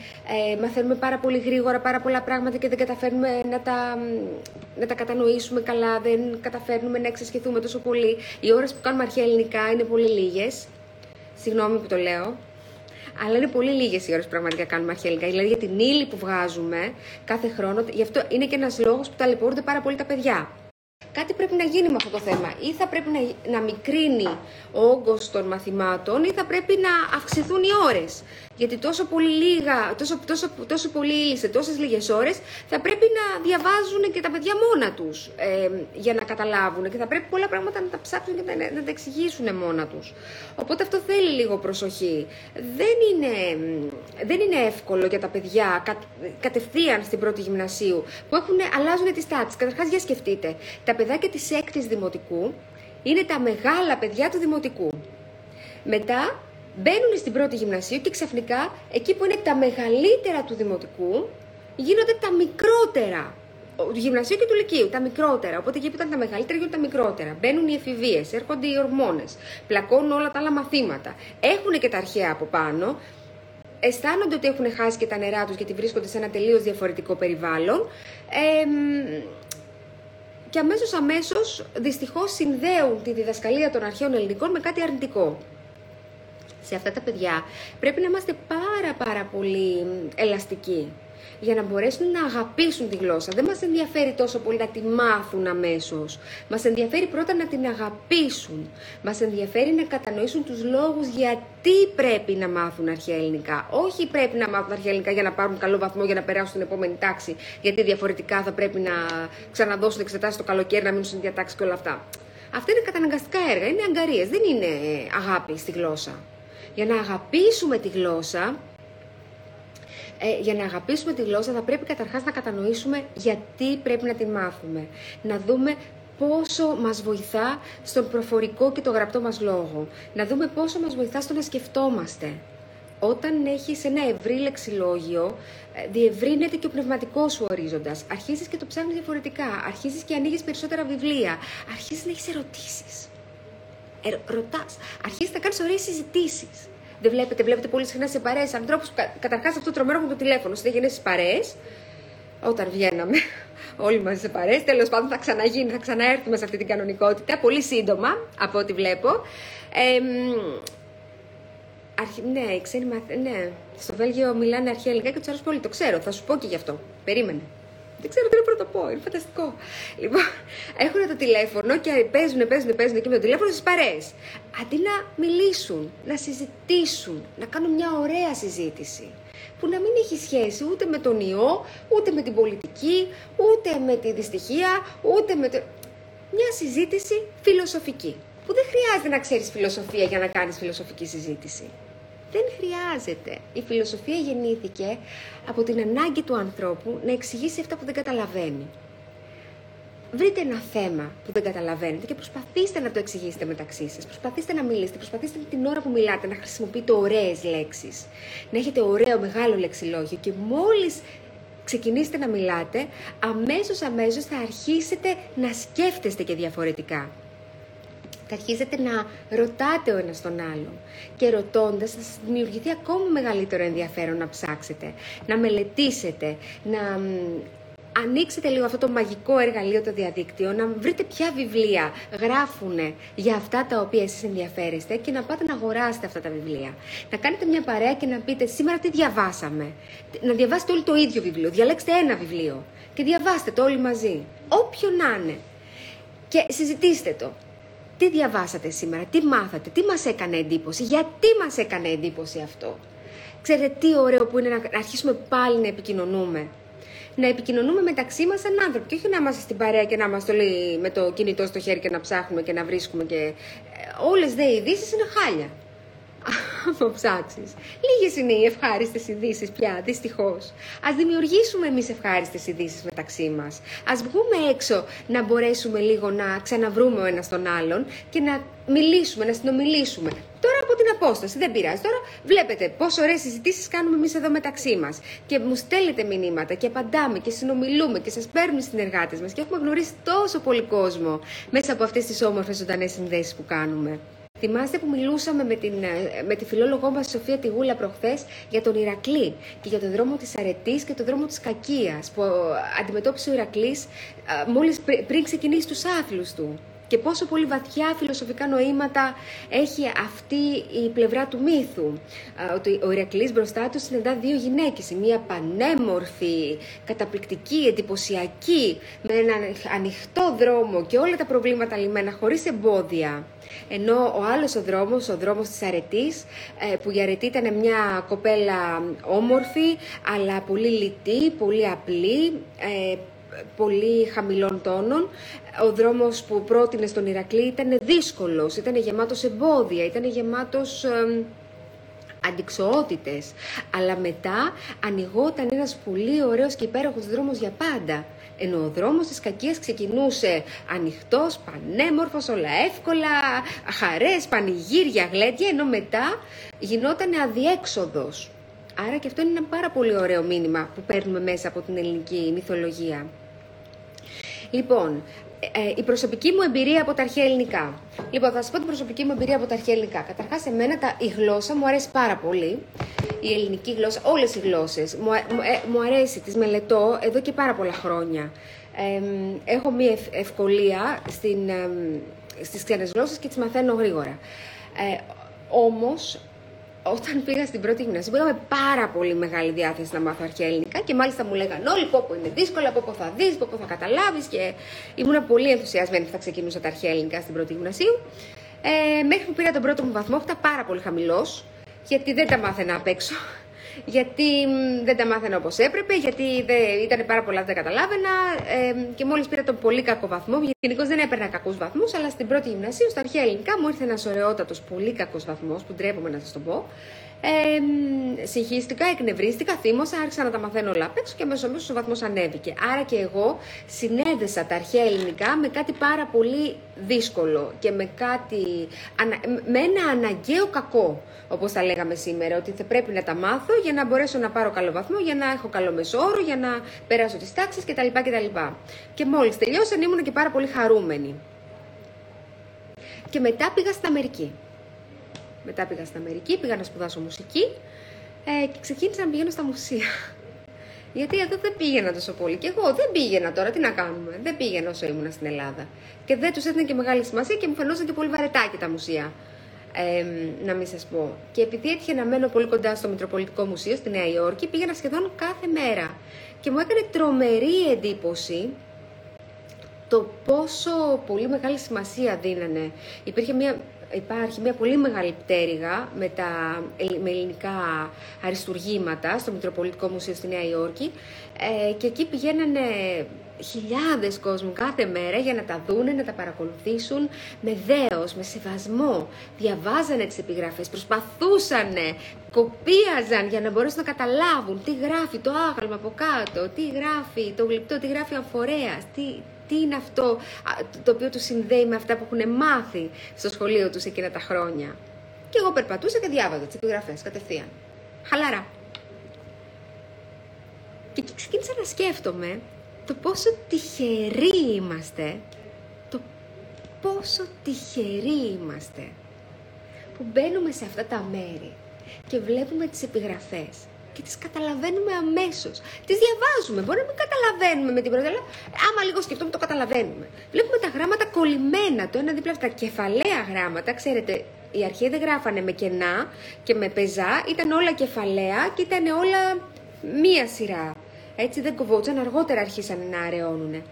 ε, μαθαίνουμε πάρα πολύ γρήγορα πάρα πολλά πράγματα και δεν καταφέρνουμε να τα, να τα κατανοήσουμε καλά, δεν καταφέρνουμε να εξασκηθούμε τόσο πολύ. Οι ώρες που κάνουμε αρχαία ελληνικά είναι πολύ λίγες. Συγγνώμη που το λέω. Αλλά είναι πολύ λίγες οι ώρες που πραγματικά κάνουμε αρχαία ελληνικά. Δηλαδή για την ύλη που βγάζουμε κάθε χρόνο. Γι' αυτό είναι και ένας λόγος που ταλαιπωρούνται πάρα πολύ τα παιδιά κάτι πρέπει να γίνει με αυτό το θέμα. Ή θα πρέπει να, να μικρύνει ο όγκος των μαθημάτων ή θα πρέπει να αυξηθούν οι ώρες. Γιατί τόσο πολύ λίγα, τόσο, τόσο, τόσο πολύ ύλη σε τόσες λίγες ώρες θα πρέπει να διαβάζουν και τα παιδιά μόνα τους ε, για να καταλάβουν και θα πρέπει πολλά πράγματα να τα ψάξουν και να, να τα εξηγήσουν μόνα τους. Οπότε αυτό θέλει λίγο προσοχή. Δεν είναι, δεν είναι εύκολο για τα παιδιά κα, κατευθείαν στην πρώτη γυμνασίου που έχουν, αλλάζουν τις τάξεις. Καταρχάς για σκεφτείτε, τα παιδάκια της έκτης δημοτικού είναι τα μεγάλα παιδιά του δημοτικού. Μετά μπαίνουν στην πρώτη γυμνασίου και ξαφνικά εκεί που είναι τα μεγαλύτερα του δημοτικού γίνονται τα μικρότερα του γυμνασίου και του λυκείου, τα μικρότερα. Οπότε εκεί που ήταν τα μεγαλύτερα γίνονται τα μικρότερα. Μπαίνουν οι εφηβείες, έρχονται οι ορμόνες, πλακώνουν όλα τα άλλα μαθήματα. Έχουν και τα αρχαία από πάνω, αισθάνονται ότι έχουν χάσει και τα νερά τους γιατί βρίσκονται σε ένα τελείως διαφορετικό περιβάλλον. Ε, και αμέσως αμέσως δυστυχώς συνδέουν τη διδασκαλία των αρχαίων ελληνικών με κάτι αρνητικό. Σε αυτά τα παιδιά πρέπει να είμαστε πάρα πάρα πολύ ελαστικοί για να μπορέσουν να αγαπήσουν τη γλώσσα. Δεν μας ενδιαφέρει τόσο πολύ να τη μάθουν αμέσως. Μας ενδιαφέρει πρώτα να την αγαπήσουν. Μας ενδιαφέρει να κατανοήσουν τους λόγους γιατί πρέπει να μάθουν αρχαία ελληνικά. Όχι πρέπει να μάθουν αρχαία ελληνικά για να πάρουν καλό βαθμό για να περάσουν στην επόμενη τάξη, γιατί διαφορετικά θα πρέπει να ξαναδώσουν εξετάσει το καλοκαίρι, να μείνουν στην διατάξη και όλα αυτά. Αυτά είναι καταναγκαστικά έργα, είναι αγκαρίες, δεν είναι αγάπη στη γλώσσα. Για να αγαπήσουμε τη γλώσσα, ε, για να αγαπήσουμε τη γλώσσα θα πρέπει καταρχάς να κατανοήσουμε γιατί πρέπει να την μάθουμε. Να δούμε πόσο μας βοηθά στον προφορικό και το γραπτό μας λόγο. Να δούμε πόσο μας βοηθά στο να σκεφτόμαστε. Όταν έχεις ένα ευρύ λεξιλόγιο, ε, διευρύνεται και ο πνευματικός σου ορίζοντας. Αρχίζεις και το ψάχνεις διαφορετικά. Αρχίζεις και ανοίγεις περισσότερα βιβλία. Αρχίζεις να έχεις ερωτήσεις. Ε, Ρωτάς. Αρχίζεις να κάνεις ωραίες συζητήσεις. Δεν βλέπετε, βλέπετε πολύ συχνά σε παρέες ανθρώπους. Καταρχάς αυτό το τρομερό με το τηλέφωνο. Συνέχεια στις παρέες. Όταν βγαίναμε όλοι μαζί σε παρέες. Τέλος πάντων θα ξαναγίνει, θα ξαναέρθουμε σε αυτή την κανονικότητα. Πολύ σύντομα από ό,τι βλέπω. Ε, αρχι... Ναι, ξένοι μαθ... ναι. Στο Βέλγιο μιλάνε αρχαία ελληνικά και τους αρέσει πολύ. Το ξέρω, θα σου πω και γι' αυτό. Περίμενε. Δεν ξέρω τι να πω, είναι φανταστικό. Λοιπόν, έχουν το τηλέφωνο και παίζουν, παίζουν, παίζουν εκεί με το τηλέφωνο στις παρέες. Αντί να μιλήσουν, να συζητήσουν, να κάνουν μια ωραία συζήτηση που να μην έχει σχέση ούτε με τον ιό, ούτε με την πολιτική, ούτε με τη δυστυχία, ούτε με το... Μια συζήτηση φιλοσοφική. Που δεν χρειάζεται να ξέρεις φιλοσοφία για να κάνεις φιλοσοφική συζήτηση. Δεν χρειάζεται. Η φιλοσοφία γεννήθηκε από την ανάγκη του ανθρώπου να εξηγήσει αυτά που δεν καταλαβαίνει. Βρείτε ένα θέμα που δεν καταλαβαίνετε και προσπαθήστε να το εξηγήσετε μεταξύ σας. Προσπαθήστε να μιλήσετε, προσπαθήστε την ώρα που μιλάτε να χρησιμοποιείτε ωραίες λέξεις. Να έχετε ωραίο μεγάλο λεξιλόγιο και μόλις ξεκινήσετε να μιλάτε, αμέσως αμέσως θα αρχίσετε να σκέφτεστε και διαφορετικά. Και αρχίζετε να ρωτάτε ο ένας τον άλλον. Και ρωτώντας θα σας δημιουργηθεί ακόμη μεγαλύτερο ενδιαφέρον να ψάξετε, να μελετήσετε, να ανοίξετε λίγο αυτό το μαγικό εργαλείο το διαδίκτυο, να βρείτε ποια βιβλία γράφουν για αυτά τα οποία εσείς ενδιαφέρεστε και να πάτε να αγοράσετε αυτά τα βιβλία. Να κάνετε μια παρέα και να πείτε σήμερα τι διαβάσαμε. Να διαβάσετε όλοι το ίδιο βιβλίο. Διαλέξτε ένα βιβλίο και διαβάστε το όλοι μαζί. Όποιο να είναι. Και συζητήστε το. Τι διαβάσατε σήμερα, τι μάθατε, τι μας έκανε εντύπωση, γιατί μας έκανε εντύπωση αυτό; Ξέρετε τι ωραίο που είναι να αρχίσουμε πάλι να επικοινωνούμε να επικοινωνούμε μεταξύ μας σαν άνθρωποι. Και όχι να είμαστε στην παρέα και να είμαστε όλοι με το κινητό στο χέρι και να ψάχνουμε και να βρίσκουμε. Και... Ε, Όλες δε οι ειδήσεις είναι χάλια. Από ψάξεις. Λίγες είναι οι ευχάριστες ειδήσεις πια, δυστυχώς. Α δημιουργήσουμε εμείς ευχάριστες ειδήσεις μεταξύ μας. Α βγούμε έξω να μπορέσουμε λίγο να ξαναβρούμε ο ένας τον άλλον και να μιλήσουμε, να συνομιλήσουμε. Τώρα από την απόσταση, δεν πειράζει. Τώρα βλέπετε πόσο ωραίες συζητήσεις κάνουμε εμείς εδώ μεταξύ μας. Και μου στέλνετε μηνύματα και απαντάμε και συνομιλούμε και σας παίρνουν οι συνεργάτες μας και έχουμε γνωρίσει τόσο πολύ κόσμο μέσα από αυτές τις όμορφες ζωντανές συνδέσεις που κάνουμε. Θυμάστε που μιλούσαμε με, την, με τη φιλόλογό μας Σοφία Τιγούλα προχθές για τον Ηρακλή και για τον δρόμο της αρετής και τον δρόμο της κακίας που αντιμετώπισε ο Ηρακλής μόλις πριν ξεκινήσει τους άθλους του και πόσο πολύ βαθιά φιλοσοφικά νοήματα έχει αυτή η πλευρά του μύθου. Ότι ο Ηρακλής μπροστά του συναντά δύο γυναίκες, μία πανέμορφη, καταπληκτική, εντυπωσιακή, με έναν ανοιχτό δρόμο και όλα τα προβλήματα λυμμένα χωρίς εμπόδια. Ενώ ο άλλος ο δρόμος, ο δρόμος της αρετής, ε, που η αρετή ήταν μια κοπέλα όμορφη, αλλά πολύ λιτή, πολύ απλή, ε, πολύ χαμηλών τόνων. Ο δρόμος που πρότεινε στον Ηρακλή ήταν δύσκολος, ήταν γεμάτος εμπόδια, ήταν γεμάτος ε, αντικσοότητες. Αλλά μετά ανοιγόταν ένας πολύ ωραίος και υπέροχος δρόμος για πάντα. Ενώ ο δρόμος της κακίας ξεκινούσε ανοιχτός, πανέμορφος, όλα εύκολα, χαρές, πανηγύρια, γλέντια, ενώ μετά γινόταν αδιέξοδος. Άρα και αυτό είναι ένα πάρα πολύ ωραίο μήνυμα που παίρνουμε μέσα από την ελληνική μυθολογία. Λοιπόν, ε, η προσωπική μου εμπειρία από τα αρχαία ελληνικά. Λοιπόν, θα σας πω την προσωπική μου εμπειρία από τα αρχαία ελληνικά. Καταρχάς, εμένα τα, η γλώσσα μου αρέσει πάρα πολύ. Η ελληνική γλώσσα, όλες οι γλώσσες. Μου, ε, μου αρέσει, τις μελετώ εδώ και πάρα πολλά χρόνια. Ε, έχω μία ευκολία στην, ε, στις ξένες γλώσσες και τις μαθαίνω γρήγορα. Ε, όμως, όταν πήγα στην πρώτη γυμνασία, είχαμε πάρα πολύ μεγάλη διάθεση να μάθω αρχαία ελληνικά και μάλιστα μου λέγανε όλοι πω πω είναι δύσκολα, πω πω θα δεις, πω πω θα καταλάβεις. Και ήμουν πολύ ενθουσιασμένη που θα ξεκινούσα τα αρχαία ελληνικά στην πρώτη γυμνασίου. Ε, μέχρι που πήρα τον πρώτο μου βαθμό, ήταν πάρα πολύ χαμηλός, γιατί δεν τα μάθαινα απ' έξω γιατί δεν τα μάθαινα όπως έπρεπε, γιατί ήταν πάρα πολλά, δεν καταλάβαινα ε, και μόλις πήρα τον πολύ κακό βαθμό. Γενικώς δεν έπαιρνα κακούς βαθμούς, αλλά στην πρώτη γυμνασίου, στα αρχαία ελληνικά, μου ήρθε ένας ωραιότατος πολύ κακός βαθμός, που ντρέπομαι να σας τον πω. Ε, συγχύστηκα, εκνευρίστηκα, θύμωσα, άρχισα να τα μαθαίνω όλα απ' έξω και αμέσω ο βαθμός ανέβηκε. Άρα και εγώ συνέδεσα τα αρχαία ελληνικά με κάτι πάρα πολύ δύσκολο και με κάτι. με ένα αναγκαίο κακό, όπως τα λέγαμε σήμερα, ότι θα πρέπει να τα μάθω για να μπορέσω να πάρω καλό βαθμό, για να έχω καλό μεσόωρο, για να περάσω τις τάξεις κτλ. κτλ. Και μόλις τελειώσαν ήμουν και πάρα πολύ χαρούμενη. Και μετά πήγα στην Αμερική. Μετά πήγα στην Αμερική, πήγα να σπουδάσω μουσική ε, και ξεκίνησα να πηγαίνω στα μουσεία. Γιατί εδώ δεν πήγαινα τόσο πολύ. Και εγώ δεν πήγαινα τώρα, τι να κάνουμε. Δεν πήγαινα όσο ήμουν στην Ελλάδα. Και δεν τους έδινε και μεγάλη σημασία και μου φαινόταν και πολύ βαρετάκι τα μουσεία. Ε, να μην σας πω. Και επειδή έτυχε να μένω πολύ κοντά στο Μητροπολιτικό Μουσείο στη Νέα Υόρκη, πήγαινα σχεδόν κάθε μέρα. Και μου έκανε τρομερή εντύπωση το πόσο πολύ μεγάλη σημασία δίνανε. Υπήρχε μια υπάρχει μια πολύ μεγάλη πτέρυγα με, τα, με ελληνικά αριστουργήματα στο Μητροπολιτικό Μουσείο στη Νέα Υόρκη ε, και εκεί πηγαίνανε χιλιάδες κόσμου κάθε μέρα για να τα δούνε, να τα παρακολουθήσουν με δέος, με σεβασμό. Διαβάζανε τις επιγραφές, προσπαθούσαν, κοπίαζαν για να μπορέσουν να καταλάβουν τι γράφει το άγαλμα από κάτω, τι γράφει το γλυπτό, τι γράφει ο αφορέας, τι, τι είναι αυτό το οποίο τους συνδέει με αυτά που έχουν μάθει στο σχολείο τους εκείνα τα χρόνια. Και εγώ περπατούσα και διάβαζα τις επιγραφές κατευθείαν. Χαλαρά. Και ξεκίνησα να σκέφτομαι το πόσο τυχεροί είμαστε, το πόσο τυχεροί είμαστε που μπαίνουμε σε αυτά τα μέρη και βλέπουμε τις επιγραφές και τις καταλαβαίνουμε αμέσως. Τις διαβάζουμε, μπορεί να μην καταλαβαίνουμε με την πρώτη, αλλά άμα λίγο σκεφτούμε το καταλαβαίνουμε. Βλέπουμε τα γράμματα κολλημένα, το ένα δίπλα από τα κεφαλαία γράμματα, ξέρετε, οι αρχαίοι δεν γράφανε με κενά και με πεζά, ήταν όλα κεφαλαία και ήταν όλα μία σειρά. Έτσι δεν κοβότσαν, αργότερα αρχίσαν να αραιώνουν.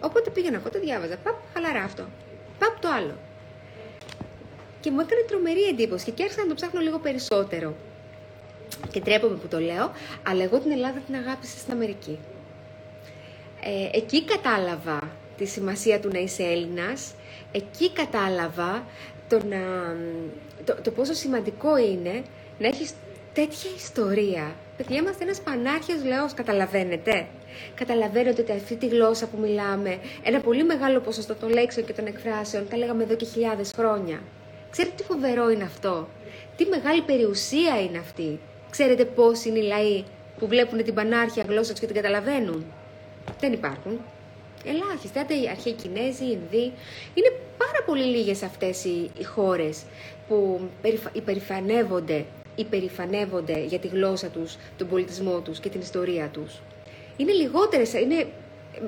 Οπότε πήγαινα εγώ, το διάβαζα. Παπ, χαλαρά αυτό. Παπ το άλλο. Και μου έκανε τρομερή εντύπωση και άρχισα να το ψάχνω λίγο περισσότερο. Και τρέπομαι που το λέω, αλλά εγώ την Ελλάδα την αγάπησα στην Αμερική. Ε, εκεί κατάλαβα τη σημασία του να είσαι Έλληνας, εκεί κατάλαβα το, να, το, το πόσο σημαντικό είναι να έχεις τέτοια ιστορία. Παιδιά, είμαστε ένας πανάρχιος λαός, καταλαβαίνετε; Καταλαβαίνετε ότι αυτή τη γλώσσα που μιλάμε, ένα πολύ μεγάλο ποσοστό των λέξεων και των εκφράσεων, τα λέγαμε εδώ και χιλιάδες χρόνια. Ξέρετε τι φοβερό είναι αυτό; Τι μεγάλη περιουσία είναι αυτή; Ξέρετε πώς είναι οι λαοί που βλέπουν την πανάρχια γλώσσα τους και την καταλαβαίνουν; Δεν υπάρχουν. Ελάχιστα, είτε οι αρχαίοι Κινέζοι, οι Ινδοί. Είναι πάρα πολύ λίγες αυτές οι, οι χώρες που υπερηφανεύονται, υπερηφανεύονται για τη γλώσσα τους, τον πολιτισμό τους και την ιστορία τους. Είναι λιγότερες, είναι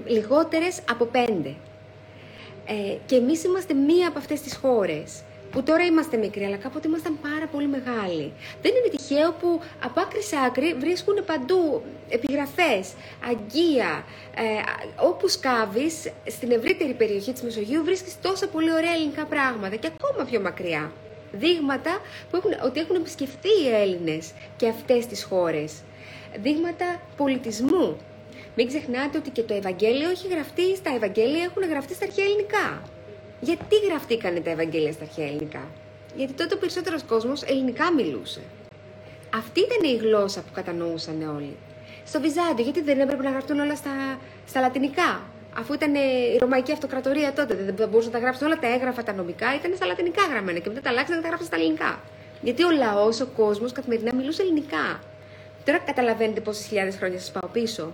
λιγότερες από πέντε. Ε, και εμείς είμαστε μία από αυτές τις χώρες που τώρα είμαστε μικροί, αλλά κάποτε ήμασταν πάρα πολύ μεγάλοι. Δεν είναι τυχαίο που από άκρη σε άκρη βρίσκουν παντού επιγραφές, αγκία. Ε, όπου σκάβεις, στην ευρύτερη περιοχή της Μεσογείου βρίσκεις τόσα πολύ ωραία ελληνικά πράγματα και ακόμα πιο μακριά. Δείγματα που έχουν, ότι έχουν επισκεφθεί οι Έλληνες και αυτές τις χώρες. Δείγματα πολιτισμού. Μην ξεχνάτε ότι και το Ευαγγέλιο έχει γραφτεί, στα Ευαγγέλια έχουν γραφτεί στα αρχαία ελληνικά. Γιατί γραφτήκανε τα Ευαγγέλια στα αρχαία ελληνικά; Γιατί τότε ο περισσότερος κόσμος ελληνικά μιλούσε. Αυτή ήταν η γλώσσα που κατανοούσαν όλοι. Στο Βυζάντιο, γιατί δεν έπρεπε να γραφτούν όλα στα, στα λατινικά; Αφού ήταν η Ρωμαϊκή Αυτοκρατορία τότε, δεν μπορούσαν να τα γράψουν όλα τα έγγραφα, τα νομικά, ήταν στα λατινικά γραμμένα και μετά τα αλλάξαν και τα γράψαν στα ελληνικά. Γιατί ο λαός, ο κόσμος καθημερινά μιλούσε ελληνικά. Τώρα καταλαβαίνετε πόσες χιλιάδες χρόνια σας πάω πίσω.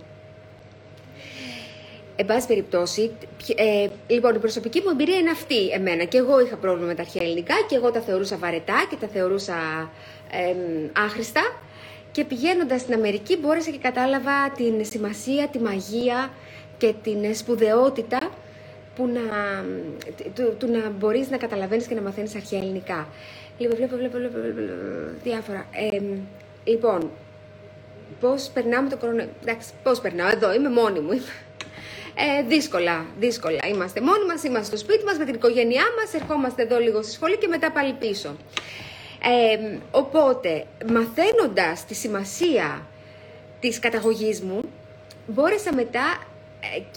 Εν πάση περιπτώσει, ε, λοιπόν, η προσωπική μου εμπειρία είναι αυτή εμένα. Και εγώ είχα πρόβλημα με τα αρχαία ελληνικά και εγώ τα θεωρούσα βαρετά και τα θεωρούσα ε, άχρηστα. Και πηγαίνοντας στην Αμερική μπόρεσα και κατάλαβα την σημασία, τη μαγεία και την σπουδαιότητα που να, του, του να μπορείς να καταλαβαίνεις και να μαθαίνεις αρχαία ελληνικά. Λοιπόν, βλέπω, βλέπω, βλέπω, βλέπω, διάφορα. Ε, λοιπόν, πώς περνάμε το κορονοϊό. Εντάξει, πώς περνάω, εδώ είμαι μόνη μου. Ε, δύσκολα, δύσκολα. Είμαστε μόνοι μας, είμαστε στο σπίτι μας με την οικογένειά μας, ερχόμαστε εδώ λίγο στη σχολή και μετά πάλι πίσω. Ε, οπότε, μαθαίνοντας τη σημασία της καταγωγής μου, μπόρεσα μετά ε,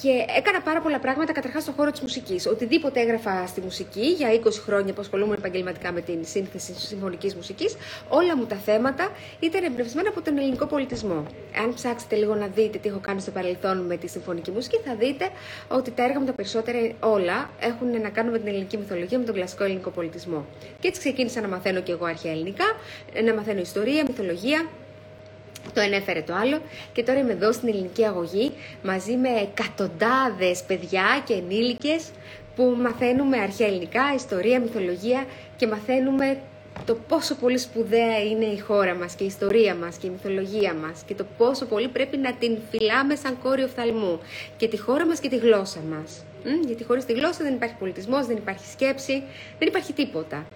και έκανα πάρα πολλά πράγματα καταρχάς στον χώρο της μουσικής. Οτιδήποτε έγραφα στη μουσική, για 20 χρόνια που ασχολούμαι επαγγελματικά με την σύνθεση τη συμφωνικής μουσικής, όλα μου τα θέματα ήταν εμπνευσμένα από τον ελληνικό πολιτισμό. Αν ψάξετε λίγο να δείτε τι έχω κάνει στο παρελθόν με τη συμφωνική μουσική, θα δείτε ότι τα έργα μου τα περισσότερα όλα έχουν να κάνουν με την ελληνική μυθολογία, με τον κλασικό ελληνικό πολιτισμό. Και έτσι ξεκίνησα να μαθαίνω και εγώ αρχαία ελληνικά, να μαθαίνω ιστορία, μυθολογία, το ενέφερε το άλλο και τώρα είμαι εδώ στην ελληνική αγωγή μαζί με εκατοντάδες παιδιά και ενήλικες που μαθαίνουμε αρχαία ελληνικά, ιστορία, μυθολογία και μαθαίνουμε το πόσο πολύ σπουδαία είναι η χώρα μας και η ιστορία μας και η μυθολογία μας και το πόσο πολύ πρέπει να την φυλάμε σαν κόριο οφθαλμού και τη χώρα μας και τη γλώσσα μας. Γιατί χωρίς τη γλώσσα δεν υπάρχει πολιτισμός, δεν υπάρχει σκέψη, δεν υπάρχει τίποτα.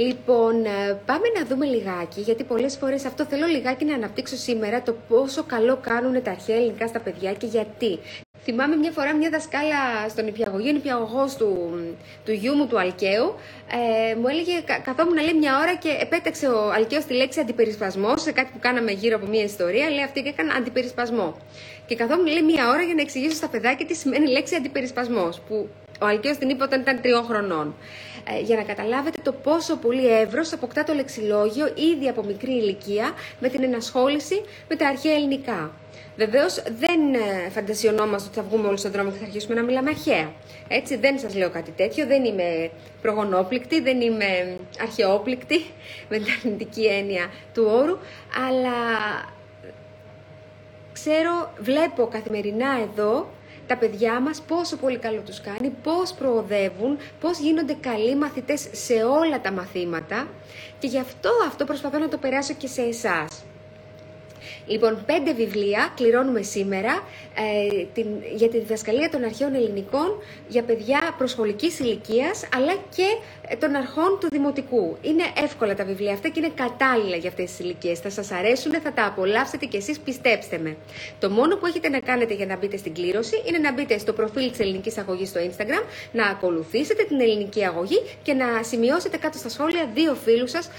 Λοιπόν, ε, πάμε να δούμε λιγάκι, γιατί πολλές φορές αυτό θέλω λιγάκι να αναπτύξω σήμερα, το πόσο καλό κάνουν τα αρχαία ελληνικά στα παιδιά και γιατί. Θυμάμαι μια φορά μια δασκάλα στον υπηαγωγείο, υπηαγωγό του, του γιού μου του Αλκαίου, ε, μου έλεγε, καθόμουν να λέει μια ώρα και επέταξε ο Αλκαίος τη λέξη αντιπερισπασμό σε κάτι που κάναμε γύρω από μια ιστορία, λέει αυτή και έκανε αντιπερισπασμό. Και καθόμουν λέει μια ώρα για να εξηγήσω στα παιδάκια τι σημαίνει η λέξη αντιπερισπασμός, που ο Αλκαίος την είπε όταν ήταν τριών χρονών. Ε, για να καταλάβετε το πόσο πολύ εύρος αποκτά το λεξιλόγιο ήδη από μικρή ηλικία με την ενασχόληση με τα αρχαία ελληνικά. Βεβαίως δεν ε, φαντασιωνόμαστε ότι θα βγούμε όλοι στον δρόμο και θα αρχίσουμε να μιλάμε αρχαία. Έτσι δεν σας λέω κάτι τέτοιο, δεν είμαι προγονόπληκτη, δεν είμαι αρχαιόπληκτη με την αρνητική έννοια του όρου, αλλά ξέρω, βλέπω καθημερινά εδώ τα παιδιά μας πόσο πολύ καλό τους κάνει, πώς προοδεύουν, πώς γίνονται καλοί μαθητές σε όλα τα μαθήματα και γι' αυτό αυτό προσπαθώ να το περάσω και σε εσάς. Λοιπόν, πέντε βιβλία κληρώνουμε σήμερα ε, την, για τη διδασκαλία των αρχαίων ελληνικών για παιδιά προσχολικής ηλικίας αλλά και ε, των αρχών του δημοτικού. Είναι εύκολα τα βιβλία αυτά και είναι κατάλληλα για αυτές τις ηλικίες. Θα σας αρέσουν, θα τα απολαύσετε και εσείς πιστέψτε με. Το μόνο που έχετε να κάνετε για να μπείτε στην κλήρωση είναι να μπείτε στο προφίλ της ελληνικής αγωγής στο Instagram, να ακολουθήσετε την ελληνική αγωγή και να σημειώσετε κάτω στα σχόλια δύο φίλους σας ε,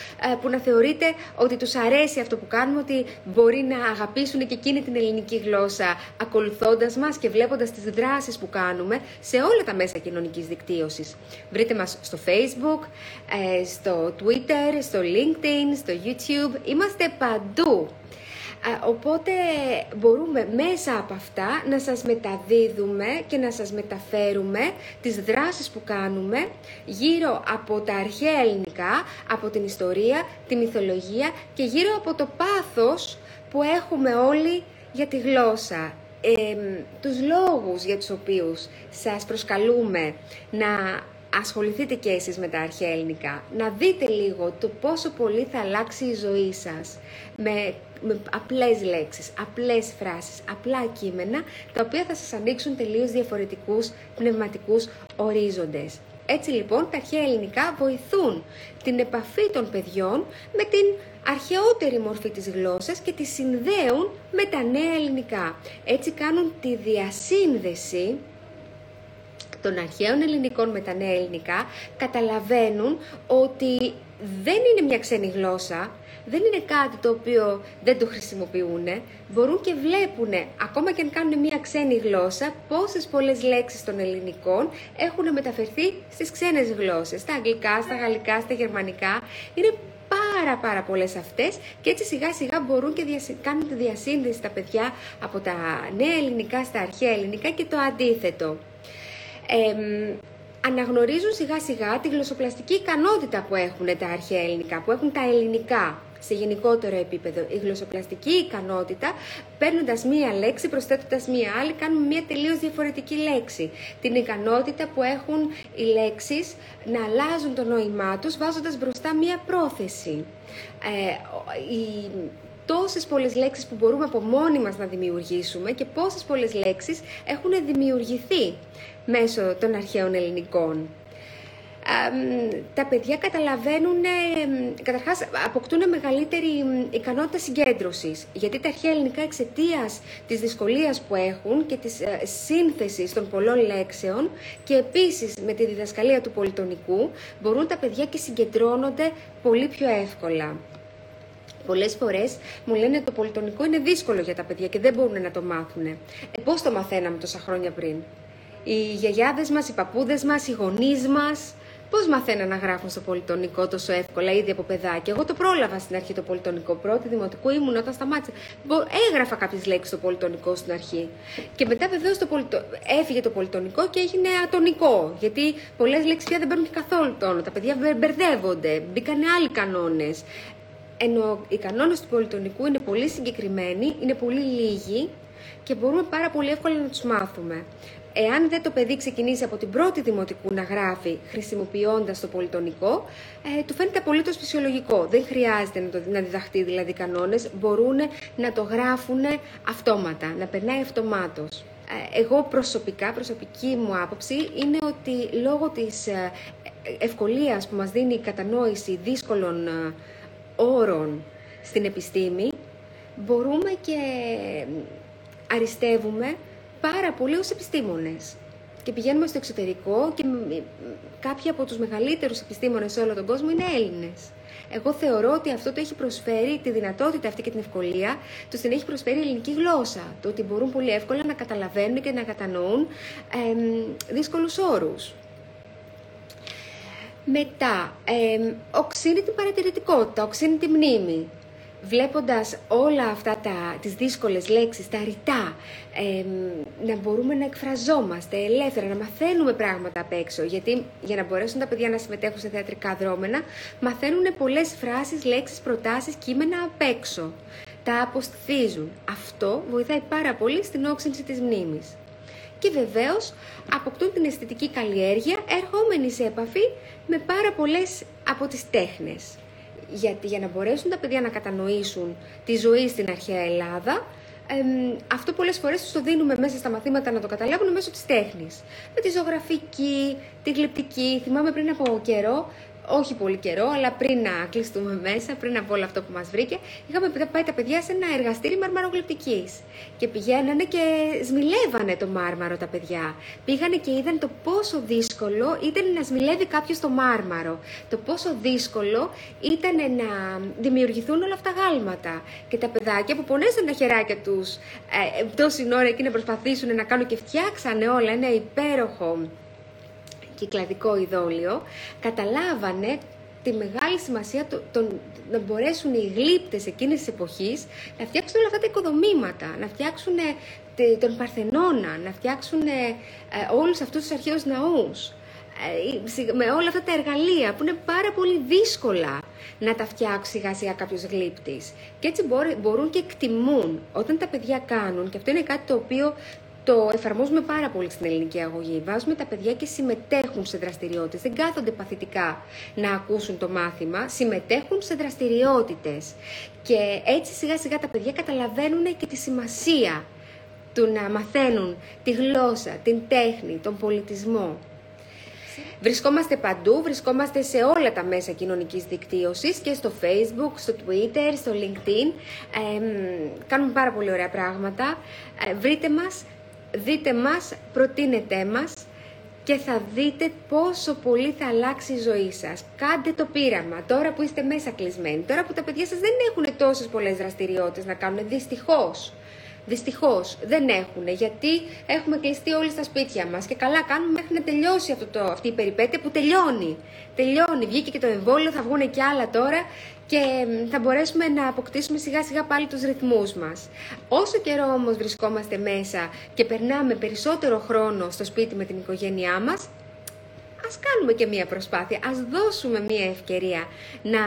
που να θεωρείτε ότι τους αρέσει αυτό που κάνουμε, ότι μπορεί να αγαπήσουν και εκείνη την ελληνική γλώσσα ακολουθώντας μας και βλέποντας τις δράσεις που κάνουμε σε όλα τα μέσα κοινωνικής δικτύωσης. Βρείτε μας στο Facebook, ε, στο Twitter, στο LinkedIn, στο YouTube. Είμαστε παντού. Ε, οπότε μπορούμε μέσα από αυτά να σας μεταδίδουμε και να σας μεταφέρουμε τις δράσεις που κάνουμε γύρω από τα αρχαία ελληνικά, από την ιστορία, τη μυθολογία και γύρω από το πάθος που έχουμε όλοι για τη γλώσσα. Ε, τους λόγους για τους οποίους σας προσκαλούμε να ασχοληθείτε και εσείς με τα αρχαία ελληνικά. Να δείτε λίγο το πόσο πολύ θα αλλάξει η ζωή σας με, με απλές λέξεις, απλές φράσεις, απλά κείμενα, τα οποία θα σας ανοίξουν τελείως διαφορετικούς πνευματικούς ορίζοντες. Έτσι λοιπόν τα αρχαία ελληνικά βοηθούν την επαφή των παιδιών με την αρχαιότερη μορφή της γλώσσας και τη συνδέουν με τα νέα ελληνικά. Έτσι κάνουν τη διασύνδεση των αρχαίων ελληνικών με τα νέα ελληνικά, καταλαβαίνουν ότι δεν είναι μια ξένη γλώσσα, δεν είναι κάτι το οποίο δεν το χρησιμοποιούν, μπορούν και βλέπουν, ακόμα και αν κάνουν μια ξένη γλώσσα, πόσες πολλές λέξεις των ελληνικών έχουν μεταφερθεί στις ξένες γλώσσες, στα αγγλικά, στα γαλλικά, στα γερμανικά. Είναι πάρα πάρα πολλές αυτές και έτσι σιγά σιγά μπορούν και κάνουν τη διασύνδεση τα παιδιά από τα νέα ελληνικά στα αρχαία ελληνικά και το αντίθετο. Ε, αναγνωρίζουν σιγά σιγά τη γλωσσοπλαστική ικανότητα που έχουν τα αρχαία ελληνικά, που έχουν τα ελληνικά σε γενικότερο επίπεδο. Η γλωσσοπλαστική ικανότητα, παίρνοντας μία λέξη, προσθέτοντας μία άλλη, κάνουμε μία τελείως διαφορετική λέξη. Την ικανότητα που έχουν οι λέξεις να αλλάζουν το νόημά τους, βάζοντας μπροστά μία πρόθεση. Ε, η, τόσες πολλές λέξεις που μπορούμε από μόνοι μας να δημιουργήσουμε και πόσες πολλές λέξεις έχουν δημιουργηθεί μέσω των αρχαίων ελληνικών τα παιδιά καταλαβαίνουν, καταρχάς αποκτούν μεγαλύτερη ικανότητα συγκέντρωσης, γιατί τα αρχαία ελληνικά εξαιτίας της δυσκολίας που έχουν και της ε, σύνθεσης των πολλών λέξεων και επίσης με τη διδασκαλία του πολιτονικού μπορούν τα παιδιά και συγκεντρώνονται πολύ πιο εύκολα. Πολλές φορές μου λένε ότι το πολιτονικό είναι δύσκολο για τα παιδιά και δεν μπορούν να το μάθουν. Ε, Πώς το μαθαίναμε τόσα χρόνια πριν; Οι γιαγιάδες μας, οι παππούδες μας, οι γονείς μας, Πώς μαθαίνουν να γράφουν στο πολιτονικό τόσο εύκολα ήδη από παιδάκι. Εγώ το πρόλαβα στην αρχή το πολιτονικό. Πρώτη δημοτικού ήμουν όταν σταμάτησα. Έγραφα κάποιες λέξεις στο πολιτονικό στην αρχή. Και μετά βεβαίως το πολιτο... έφυγε το πολιτονικό και έγινε ατονικό. Γιατί πολλές λέξεις πια δεν παίρνουν και καθόλου τόνο. Τα παιδιά μπερδεύονται. Μπήκανε άλλοι κανόνες. Ενώ οι κανόνες του πολιτονικού είναι πολύ συγκεκριμένοι, είναι πολύ λίγοι και μπορούμε πάρα πολύ εύκολα να τους μάθουμε. Εάν δεν το παιδί ξεκινήσει από την πρώτη δημοτικού να γράφει χρησιμοποιώντας το πολιτονικό, ε, του φαίνεται απολύτως φυσιολογικό. Δεν χρειάζεται να, το, να διδαχτεί δηλαδή κανόνες, μπορούν να το γράφουν αυτόματα, να περνάει αυτομάτως. Ε, εγώ προσωπικά, προσωπική μου άποψη είναι ότι λόγω της ε, ευκολίας που μας δίνει η κατανόηση δύσκολων ε, όρων στην επιστήμη, μπορούμε και αριστεύουμε πάρα πολύ ως επιστήμονες. Και πηγαίνουμε στο εξωτερικό και κάποιοι από τους μεγαλύτερους επιστήμονες σε όλο τον κόσμο είναι Έλληνες. Εγώ θεωρώ ότι αυτό το έχει προσφέρει τη δυνατότητα αυτή και την ευκολία, το την έχει προσφέρει η ελληνική γλώσσα. Το ότι μπορούν πολύ εύκολα να καταλαβαίνουν και να κατανοούν ε, δύσκολους όρους. Μετά, ε, οξύνει την παρατηρητικότητα, οξύνει τη μνήμη βλέποντας όλα αυτά τα, τις δύσκολες λέξεις, τα ρητά, να μπορούμε να εκφραζόμαστε ελεύθερα, να μαθαίνουμε πράγματα απ' έξω. Γιατί για να μπορέσουν τα παιδιά να συμμετέχουν σε θεατρικά δρόμενα, μαθαίνουν πολλές φράσεις, λέξεις, προτάσεις, κείμενα απ' έξω. Τα αποστηθίζουν. Αυτό βοηθάει πάρα πολύ στην όξυνση της μνήμης. και βεβαίως αποκτούν την αισθητική καλλιέργεια ερχόμενοι σε επαφή με πάρα πολλές από τις τέχνες. Γιατί για να μπορέσουν τα παιδιά να κατανοήσουν τη ζωή στην αρχαία Ελλάδα, αυτό πολλές φορές τους το δίνουμε μέσα στα μαθήματα να το καταλάβουν μέσω της τέχνης. Με τη ζωγραφική, τη γλυπτική. Θυμάμαι πριν από καιρό όχι πολύ καιρό, αλλά πριν να κλειστούμε μέσα, πριν από όλο αυτό που μας βρήκε, είχαμε πάει τα παιδιά σε ένα εργαστήρι μαρμαρογλυπτικής. Και πηγαίνανε και σμιλεύανε το μάρμαρο τα παιδιά. Πήγανε και είδαν το πόσο δύσκολο ήταν να σμιλεύει κάποιος το μάρμαρο. Το πόσο δύσκολο ήταν να δημιουργηθούν όλα αυτά γάλματα. Και τα παιδάκια που πονέσαν τα χεράκια τους ε, τόση ώρα εκεί να προσπαθήσουν να κάνουν και φτιάξανε όλα ένα υπέροχο κυκλαδικό ειδόλιο, καταλάβανε τη μεγάλη σημασία το, να μπορέσουν οι γλύπτες εκείνης της εποχής να φτιάξουν όλα αυτά τα οικοδομήματα, να φτιάξουν ε, τον Παρθενώνα, να φτιάξουν ε, ε, όλους αυτούς τους αρχαίους ναούς ε, με όλα αυτά τα εργαλεία που είναι πάρα πολύ δύσκολα να τα φτιάξει σιγά σιγά κάποιος γλύπτης. Και έτσι μπορούν και εκτιμούν όταν τα παιδιά κάνουν, και αυτό είναι κάτι το οποίο το εφαρμόζουμε πάρα πολύ στην ελληνική αγωγή. Βάζουμε τα παιδιά και συμμετέχουν σε δραστηριότητες. Δεν κάθονται παθητικά να ακούσουν το μάθημα, συμμετέχουν σε δραστηριότητες. Και έτσι σιγά σιγά τα παιδιά καταλαβαίνουν και τη σημασία του να μαθαίνουν τη γλώσσα, την τέχνη, τον πολιτισμό. Βρισκόμαστε παντού, βρισκόμαστε σε όλα τα μέσα κοινωνικής δικτύωσης και στο facebook, στο twitter, στο linkedin. Ε, κάνουμε πάρα πολύ ωραία πράγματα. Ε, βρείτε μας δείτε μας, προτείνετε μας και θα δείτε πόσο πολύ θα αλλάξει η ζωή σας. Κάντε το πείραμα, τώρα που είστε μέσα κλεισμένοι, τώρα που τα παιδιά σας δεν έχουν τόσες πολλές δραστηριότητες να κάνουν, δυστυχώς. Δυστυχώς δεν έχουν, γιατί έχουμε κλειστεί όλοι στα σπίτια μας και καλά κάνουμε μέχρι να τελειώσει αυτό το, αυτή η περιπέτεια που τελειώνει. Τελειώνει, βγήκε και το εμβόλιο, θα βγουν και άλλα τώρα και θα μπορέσουμε να αποκτήσουμε σιγά σιγά πάλι τους ρυθμούς μας. Όσο καιρό όμως βρισκόμαστε μέσα και περνάμε περισσότερο χρόνο στο σπίτι με την οικογένειά μας, ας κάνουμε και μία προσπάθεια, ας δώσουμε μία ευκαιρία να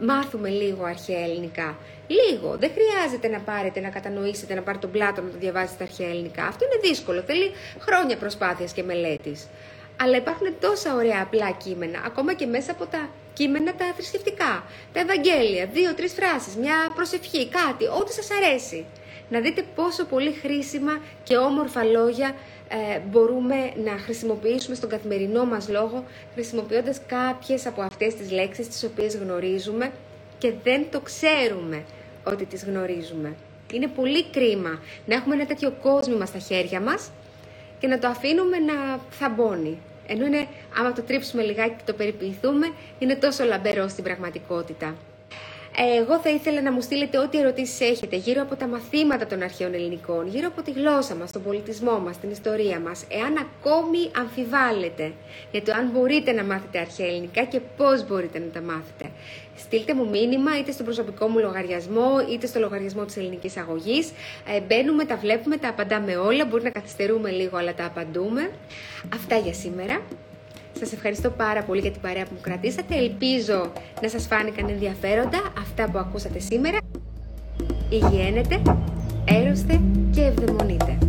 μάθουμε λίγο αρχαία ελληνικά. Λίγο. Δεν χρειάζεται να πάρετε, να κατανοήσετε, να πάρετε τον πλάτο να το διαβάσετε αρχαία ελληνικά. Αυτό είναι δύσκολο. Θέλει χρόνια προσπάθειας και μελέτης. Αλλά υπάρχουν τόσα ωραία απλά κείμενα, ακόμα και μέσα από τα κείμενα τα θρησκευτικά. Τα Ευαγγέλια, δύο-τρει φράσεις, μια προσευχή, κάτι, ό,τι σας αρέσει. Να δείτε πόσο πολύ χρήσιμα και όμορφα λόγια ε, μπορούμε να χρησιμοποιήσουμε στον καθημερινό μας λόγο, χρησιμοποιώντας κάποιες από αυτές τις λέξεις τις οποίες γνωρίζουμε και δεν το ξέρουμε ότι τις γνωρίζουμε. Είναι πολύ κρίμα να έχουμε ένα τέτοιο κόσμο στα χέρια μας και να το αφήνουμε να θαμπώνει. Ενώ είναι, άμα το τρίψουμε λιγάκι και το περιποιηθούμε, είναι τόσο λαμπερό στην πραγματικότητα. Εγώ θα ήθελα να μου στείλετε ό,τι ερωτήσεις έχετε γύρω από τα μαθήματα των αρχαίων ελληνικών, γύρω από τη γλώσσα μας, τον πολιτισμό μας, την ιστορία μας, εάν ακόμη αμφιβάλλετε για το αν μπορείτε να μάθετε αρχαία ελληνικά και πώς μπορείτε να τα μάθετε. Στείλτε μου μήνυμα είτε στον προσωπικό μου λογαριασμό είτε στο λογαριασμό της ελληνικής αγωγής. Ε, μπαίνουμε, τα βλέπουμε, τα απαντάμε όλα. Μπορεί να καθυστερούμε λίγο, αλλά τα απαντούμε. Αυτά για σήμερα. Σας ευχαριστώ πάρα πολύ για την παρέα που μου κρατήσατε. Ελπίζω να σας φάνηκαν ενδιαφέροντα αυτά που ακούσατε σήμερα. Υγιένετε, έρωστε και ευδαιμονείτε.